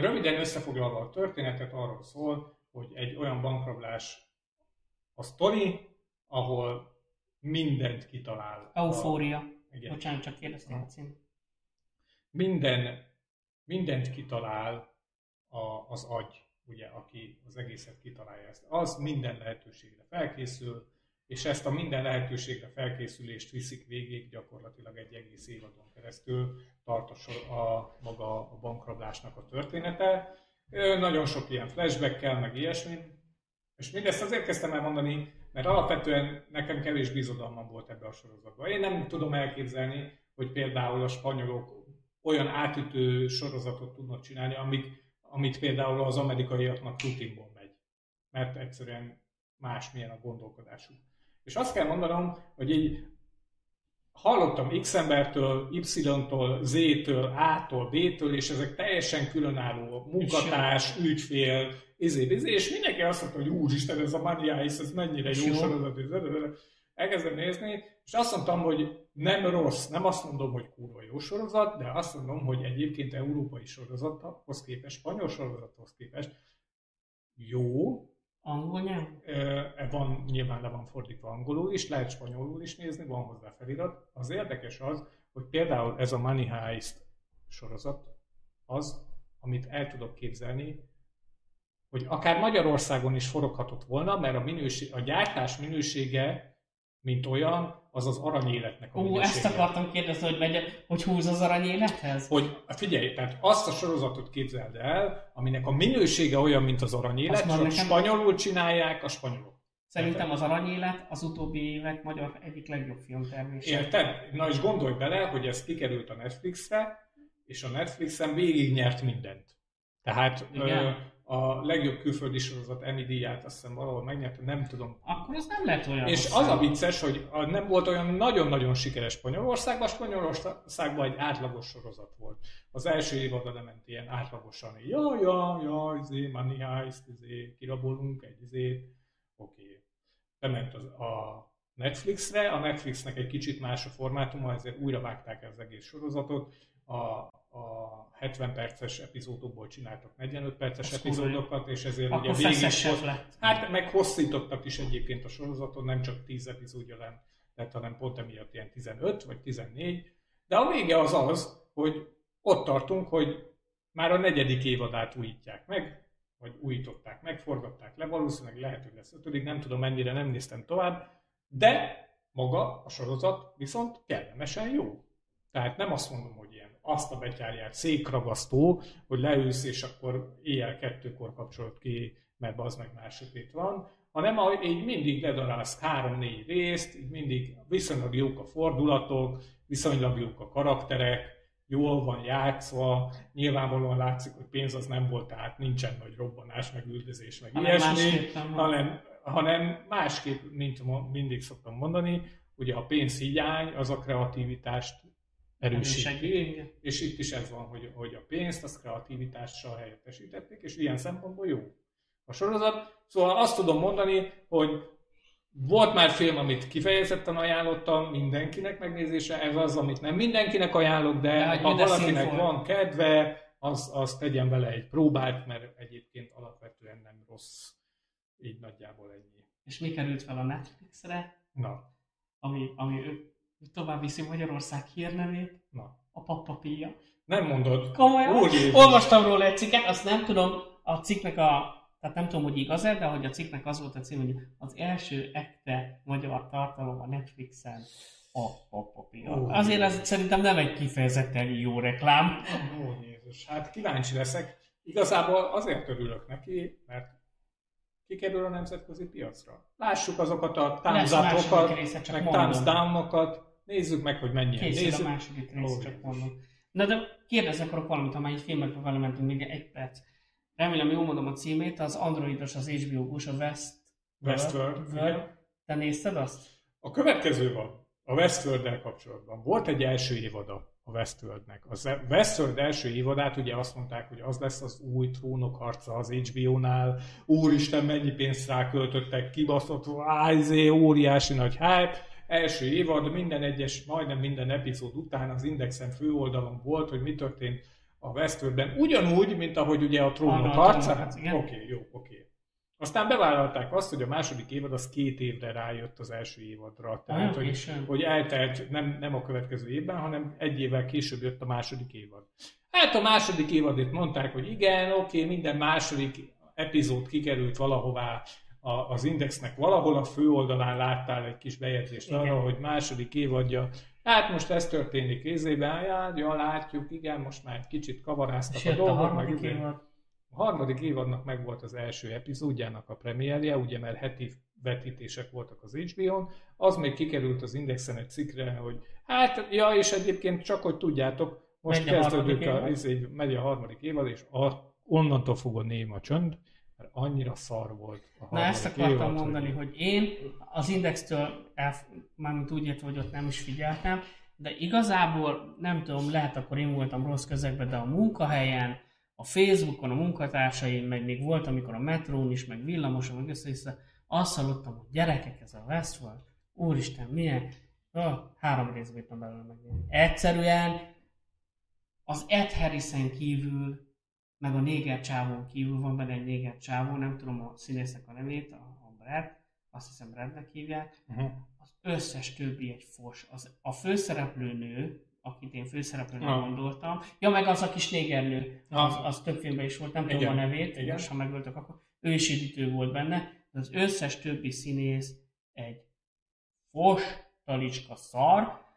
Röviden összefoglalva a történetet arról szól, hogy egy olyan bankrablás a sztori, ahol mindent kitalál. a- Eufória. Igen. Bocsánat, csak kérdeztem a cím. Minden, mindent kitalál a, az agy, ugye, aki az egészet kitalálja ezt. Az minden lehetőségre felkészül, és ezt a minden lehetőségre felkészülést viszik végig gyakorlatilag egy egész évadon keresztül tart a, sor, a maga a bankrablásnak a története. Nagyon sok ilyen flashbackkel, meg ilyesmi. És mindezt azért kezdtem el mondani, mert alapvetően nekem kevés bizodalmam volt ebbe a sorozatba. Én nem tudom elképzelni, hogy például a spanyolok olyan átütő sorozatot tudnak csinálni, amik, amit például az amerikaiaknak rutinból megy. Mert egyszerűen másmilyen a gondolkodásuk. És azt kell mondanom, hogy így hallottam X embertől, Y-tól, Z-től, A-tól, B-től, és ezek teljesen különálló munkatárs, ügyfél, izé, izé, és mindenki azt mondta, hogy úristen, ez a Heist, ez mennyire jó jó. sorozat, elkezdem nézni, és azt mondtam, hogy nem rossz, nem azt mondom, hogy kurva jó sorozat, de azt mondom, hogy egyébként európai sorozathoz képest, spanyol sorozathoz képest jó, Angol nyelv? Ö, van, nyilván le van fordítva angolul is, lehet spanyolul is nézni, van hozzá felirat. Az érdekes az, hogy például ez a Money Heist sorozat az, amit el tudok képzelni, hogy akár Magyarországon is foroghatott volna, mert a, minőség, a gyártás minősége, mint olyan, az az aranyéletnek a Ó, minősége. ezt akartam kérdezni, hogy, megy, hogy húz az aranyélethez? Hogy figyelj, tehát azt a sorozatot képzeld el, aminek a minősége olyan, mint az aranyélet, csak nekem- spanyolul csinálják a spanyolok. Szerintem az aranyélet az utóbbi évek magyar egyik legjobb filmtermése. Érted? Na és gondolj bele, hogy ez kikerült a Netflixre, és a Netflixen végig nyert mindent. Tehát ö, Igen. A legjobb külföldi sorozat Emmy díját azt hiszem valahol megnyerte, nem tudom. Akkor az nem lett olyan És az a vicces, hogy a- nem volt olyan nagyon-nagyon sikeres Spanyolországban, Spanyolországban egy átlagos sorozat volt. Az első évad lement ilyen átlagosan, ja, ja, ja, izé, money heist, izé, kirabolunk egy izét, oké. Bement az, a Netflixre, a Netflixnek egy kicsit más a formátuma, ezért újra vágták az egész sorozatot. A, a 70 perces epizódokból csináltak 45 perces epizódokat, és ezért Akkor ugye végig lett. Hát meg hosszítottak is egyébként a sorozaton, nem csak 10 epizódja lett, hanem pont emiatt ilyen 15 vagy 14. De a vége az az, hogy ott tartunk, hogy már a negyedik évadát újítják meg, vagy újították meg, forgatták le, valószínűleg lehet, hogy lesz ötödik, nem tudom mennyire, nem néztem tovább, de maga a sorozat viszont kellemesen jó. Tehát nem azt mondom, hogy ilyen azt a betyárját székragasztó, hogy leülsz, és akkor éjjel kettőkor kapcsolod ki, mert az meg másodét van, hanem ahogy így mindig ledarálsz három-négy részt, így mindig viszonylag jók a fordulatok, viszonylag jók a karakterek, jól van játszva, nyilvánvalóan látszik, hogy pénz az nem volt, tehát nincsen nagy robbanás, meg üldözés, meg Hanem ilyesmi, hanem, hanem másképp, mint mindig szoktam mondani, ugye a pénzhiány az a kreativitást erősíti, és itt is ez van, hogy, hogy a pénzt az kreativitással helyettesítették, és ilyen szempontból jó a sorozat. Szóval azt tudom mondani, hogy volt már film, amit kifejezetten ajánlottam mindenkinek megnézése, ez az, amit nem mindenkinek ajánlok, de Ja, ha de valakinek van kedve, az, az tegyen vele egy próbát, mert egyébként alapvetően nem rossz. Így nagyjából ennyi. És mi került fel a Netflixre, Na, ami, ami ő tovább viszi Magyarország hírnevét, na. a Pappapia. Nem mondod. Komolyan? Jézus. Olvastam róla egy cikket, azt nem tudom, a cikknek a, tehát nem tudom, hogy igaz-e, de hogy a cikknek az volt a cím, hogy az első ekte magyar tartalom a Netflixen a Pappapia. Ó, Azért ez szerintem nem egy kifejezetten jó reklám. Ó, Jézus, hát kíváncsi leszek. Igazából azért örülök neki, mert kikerül a nemzetközi piacra. Lássuk azokat a csak meg down-okat, nézzük meg, hogy mennyien Készül nézzük. a második rész, csak mondom. Na de kérdezni akarok valamit, ha már egy filmekről vele mentünk, még egy perc. Remélem jól mondom a címét, az androidos, az HBO-s, a West... Westworld, igen. Te nézted azt? A következő van, a westworld kapcsolatban. Volt egy első évada a Westworldnek. Az Westworld első évadát ugye azt mondták, hogy az lesz az új trónok harca az HBO-nál. Úristen, mennyi pénzt ráköltöttek, kibaszott, ájzé, óriási nagy hype. Első évad, minden egyes, majdnem minden epizód után az Indexen főoldalon volt, hogy mi történt a Westworldben. Ugyanúgy, mint ahogy ugye a trónok a harca. Oké, jó, oké. Aztán bevállalták azt, hogy a második évad az két évre rájött az első évadra. Tehát, hogy, hogy eltelt nem, nem a következő évben, hanem egy évvel később jött a második évad. Hát a második évadét mondták, hogy igen, oké, minden második epizód kikerült valahová a, az Indexnek valahol a főoldalán láttál egy kis bejegyzést Igen. arra, hogy második évadja. Hát most ez történik kézében, ja, ja, látjuk, igen, most már egy kicsit kavaráztak És a jött a dolgok. harmadik meg, évad. A harmadik évadnak meg volt az első epizódjának a premierje, ugye mert heti vetítések voltak az HBO-n, az még kikerült az Indexen egy cikkre, hogy hát, ja, és egyébként csak, hogy tudjátok, most Megy a kezdődik a, évad. izé, megy a harmadik évad, és a, onnantól fogod néma a csönd, mert annyira szar volt a Na ezt akartam évad, mondani, hogy én az Indextől, elf- mármint úgy értve, hogy ott nem is figyeltem, de igazából nem tudom, lehet akkor én voltam rossz közegben, de a munkahelyen, a Facebookon, a munkatársaim, meg még volt, amikor a metrón is, meg villamoson, meg össze azt hallottam, hogy gyerekek, ez a Westworld, úristen, milyen, oh, három részt bírtam belőle megnézni. Egyszerűen az Ed Harrison kívül, meg a néger csávón kívül van benne egy néger csávó, nem tudom a színésznek a nevét, a, a Brad, azt hiszem Bradnek hívják, Uh-huh. az összes többi egy fos. Az, a főszereplő nő, akit én főszereplőnek Ah. gondoltam, ja meg az a kis négernő, Ah. az, az több filmben is volt, nem tudom Igen, a nevét, igen. most ha megöltök, akkor ő is editő volt benne, de az összes többi színész egy fos, talicska szar,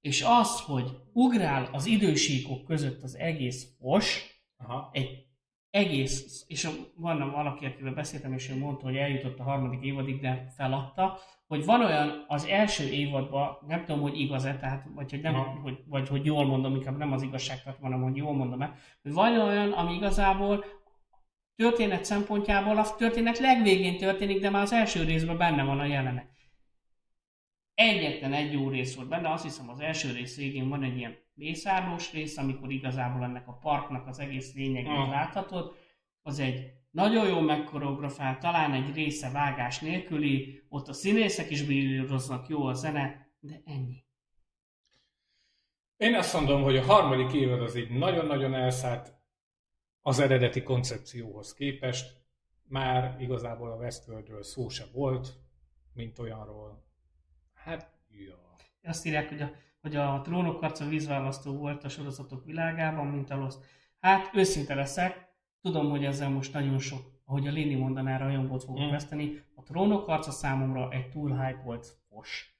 és az, hogy ugrál az idősíkok között az egész fos, Aha. egy egész, és van valaki, akivel beszéltem, és ő mondta, hogy eljutott a harmadik évadig, de feladta, hogy van olyan az első évadban, nem tudom, hogy igaz-e, tehát, vagy hogy, nem, hogy, vagy hogy jól mondom, inkább nem az igazságot, hanem hogy jól mondom el, hogy van olyan, ami igazából történet szempontjából a történet legvégén történik, de már az első részben benne van a jelenet. Egyetlen egy jó rész volt benne, azt hiszem az első rész végén van egy ilyen mészárlós rész, amikor igazából ennek a parknak az egész lényegét Ah. láthatod. Az egy nagyon jó megkoreografált, talán egy része vágás nélküli, ott a színészek is brillíroznak, jó a zene, de ennyi. Én azt mondom, hogy a harmadik évad az így nagyon-nagyon elszállt az eredeti koncepcióhoz képest. Már igazából a Westworldről szó se volt, mint olyanról. Hát, ja. Azt írják, hogy a, hogy a trónok harca vízválasztó volt a sorozatok világában, mint a Lost. Hát, őszinte leszek, tudom, hogy ezzel most nagyon sok, ahogy a Léni mondaná, rajongót fogok Mm. veszteni. A trónok harca számomra egy túl hype volt fos.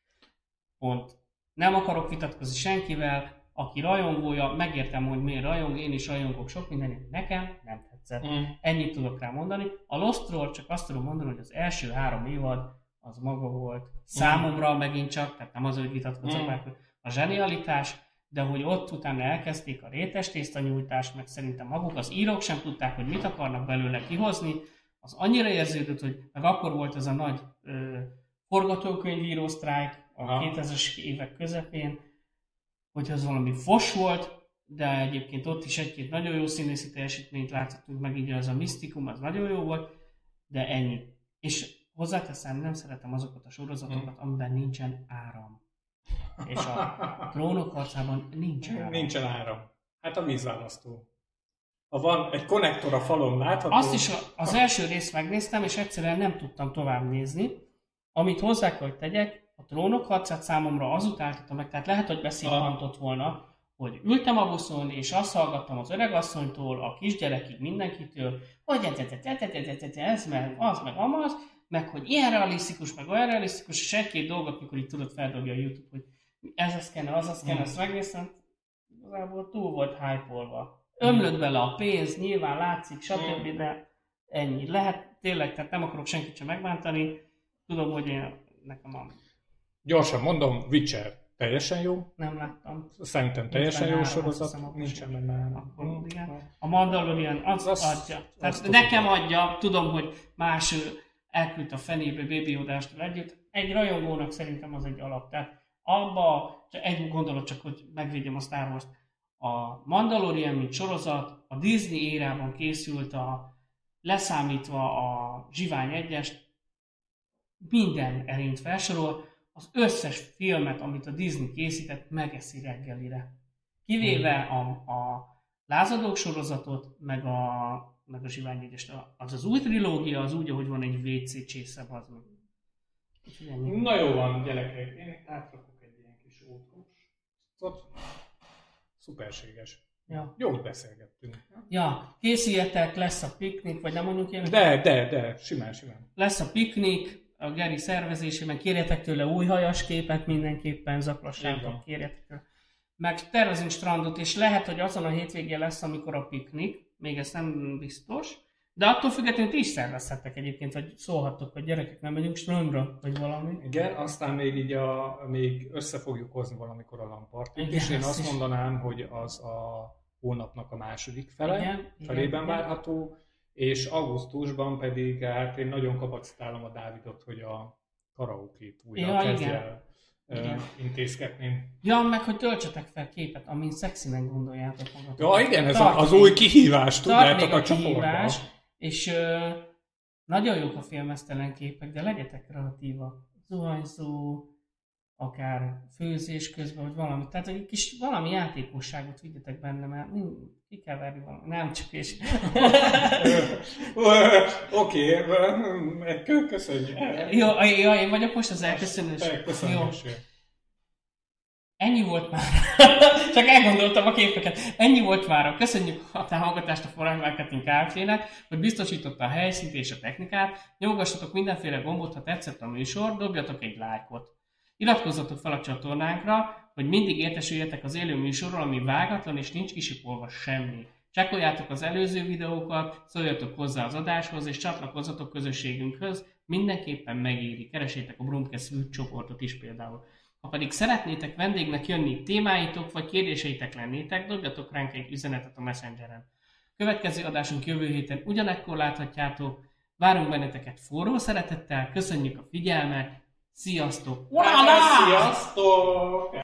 Pont. Nem akarok vitatkozni senkivel, aki rajongója, megértem, hogy miért rajong, én is rajongok sok mindenért, nekem nem tetszett. Mm. Ennyit tudok rá mondani. A Lostról csak azt tudom mondani, hogy az első három évad az maga volt. Számomra megint csak, tehát nem az, hogy vitatkozok Mm. meg, a zsenialitás, de hogy ott utána elkezdték a rétes tésztanyújtást, meg szerintem maguk az írók sem tudták, hogy mit akarnak belőle kihozni, az annyira érződött, hogy meg akkor volt ez a nagy ö, forgatókönyvíró sztrájk a Aha. 2000-es évek közepén, hogy az valami fos volt, de egyébként ott is egy-két nagyon jó színészi teljesítményt láthatunk, meg így az a misztikum, az nagyon jó volt, de ennyi. És Hozzáteszem, nem szeretem azokat a sorozatokat, amiben nincsen áram. És a trónok harcában nincsen áram. Nincsen áram. Hát a vízválasztó. Ha van egy konnektor a falon látható... Azt is az első részt megnéztem, és egyszerűen nem tudtam tovább nézni. Amit hozzá kell, hogy tegyek, a trónok harcát számomra azután állítottam meg, tehát lehet, hogy beszippantott volna, hogy ültem a buszon, és azt hallgattam az öregasszonytól, a kisgyerekig, mindenkitől, hogy ez, meg az, meg amaz, meg hogy ilyen realisztikus, meg olyan realisztikus, és egy-két dolgot, mikor így tudod feldobja a YouTube, hogy ez az kellene, az az kellene, ezt megnéztem, igazából túl volt hype-olva. Ömlött bele a pénz, nyilván látszik, stb., de ennyi. Lehet, tényleg, tehát nem akarok senkit sem megbántani, tudom, hogy én, nekem a, Gyorsan mondom, Witcher teljesen jó. nem láttam. Szerintem teljesen jó sorozat. hiszem, Nincsen benne Mm. igen. A Mandalorian az, Az- adja. Tehát azt nekem tudom. adja, tudom, hogy más ő elküldte a fenébe Baby Yodástól együtt. Egy rajongónak szerintem az egy alap. Tehát abba, egy gondolat csak, hogy megvédjem a Star Wars-t. A Mandalorian, mint sorozat, a Disney érában készült a leszámítva a Zsivány egyest, minden erényt felsorol, az összes filmet, amit a Disney készített, megeszi reggelire. Kivéve a, a lázadók sorozatot, meg a, meg a Zsivány egyest. Az az új trilógia, az úgy, ahogy van egy WC csésze, az meg. Na jó van, gyerekek, én átrakok egy ilyen kis ótros. Ott szuperséges. Ja. Jót beszélgettünk. ja, készüljetek, lesz a piknik, vagy nem mondjuk ilyen, De, de, de, simán, simán. lesz a piknik, a Geri szervezésében, kérjetek tőle új hajas képet mindenképpen, zaklassátok, kérjetek tőle. Meg tervezünk strandot, és lehet, hogy azon a hétvégén lesz, amikor a piknik, még ez nem biztos, de attól függetlenül ti is szervezhettek egyébként, vagy szólhattok, hogy gyerekek, nem megyünk strandra, vagy valami. Igen, aztán még így a, még össze fogjuk hozni valamikor a lampartit, Igen, és én azt is. mondanám, hogy az a hónapnak a második fele, Igen, felében igen, várható, és augusztusban pedig, hát én nagyon kapacitálom a Dávidot, hogy a karaokét újra Ja, kezdje el Igen. intézkedni. Ja, meg hogy töltsetek fel képet, amin szexinek gondoljátok magatok. Ja, igen, ez Tart az még- új kihívás, tudjátok a a kihívás, és ö, nagyon jók a filmesztelen képek, de legyetek kreatívak. Zuhanyzó, akár főzés közben, vagy valami. Tehát egy kis valami játékosságot vigyetek benne, mert ki kell verni valami. Nem csak és... Oké, okay, köszönjük. jó, jó, én vagyok most az elköszönős. Jó, ennyi volt már. Csak elgondoltam a képeket. Ennyi volt már. Köszönjük a támogatást a Foreign Marketing Kft-nek, hogy biztosította a helyszínt és a technikát. Nyomogassatok mindenféle gombot, ha tetszett a műsor, dobjatok egy lájkot. Iratkozzatok fel a csatornánkra, hogy mindig értesüljetek az élő műsorról, ami vágatlan és nincs kisipolva semmi. Csekkoljátok az előző videókat, szóljatok hozzá az adáshoz, és csatlakozzatok közösségünkhöz, mindenképpen megéri. Keresétek a Brumcast csoportot is például. Ha pedig szeretnétek vendégnek jönni, témáitok vagy kérdéseitek lennétek, dobjatok ránk egy üzenetet a Messengeren. Következő adásunk jövő héten ugyanekkor láthatjátok. Várunk benneteket forró szeretettel, köszönjük a figyelmet, sziasztok! Sziasztok!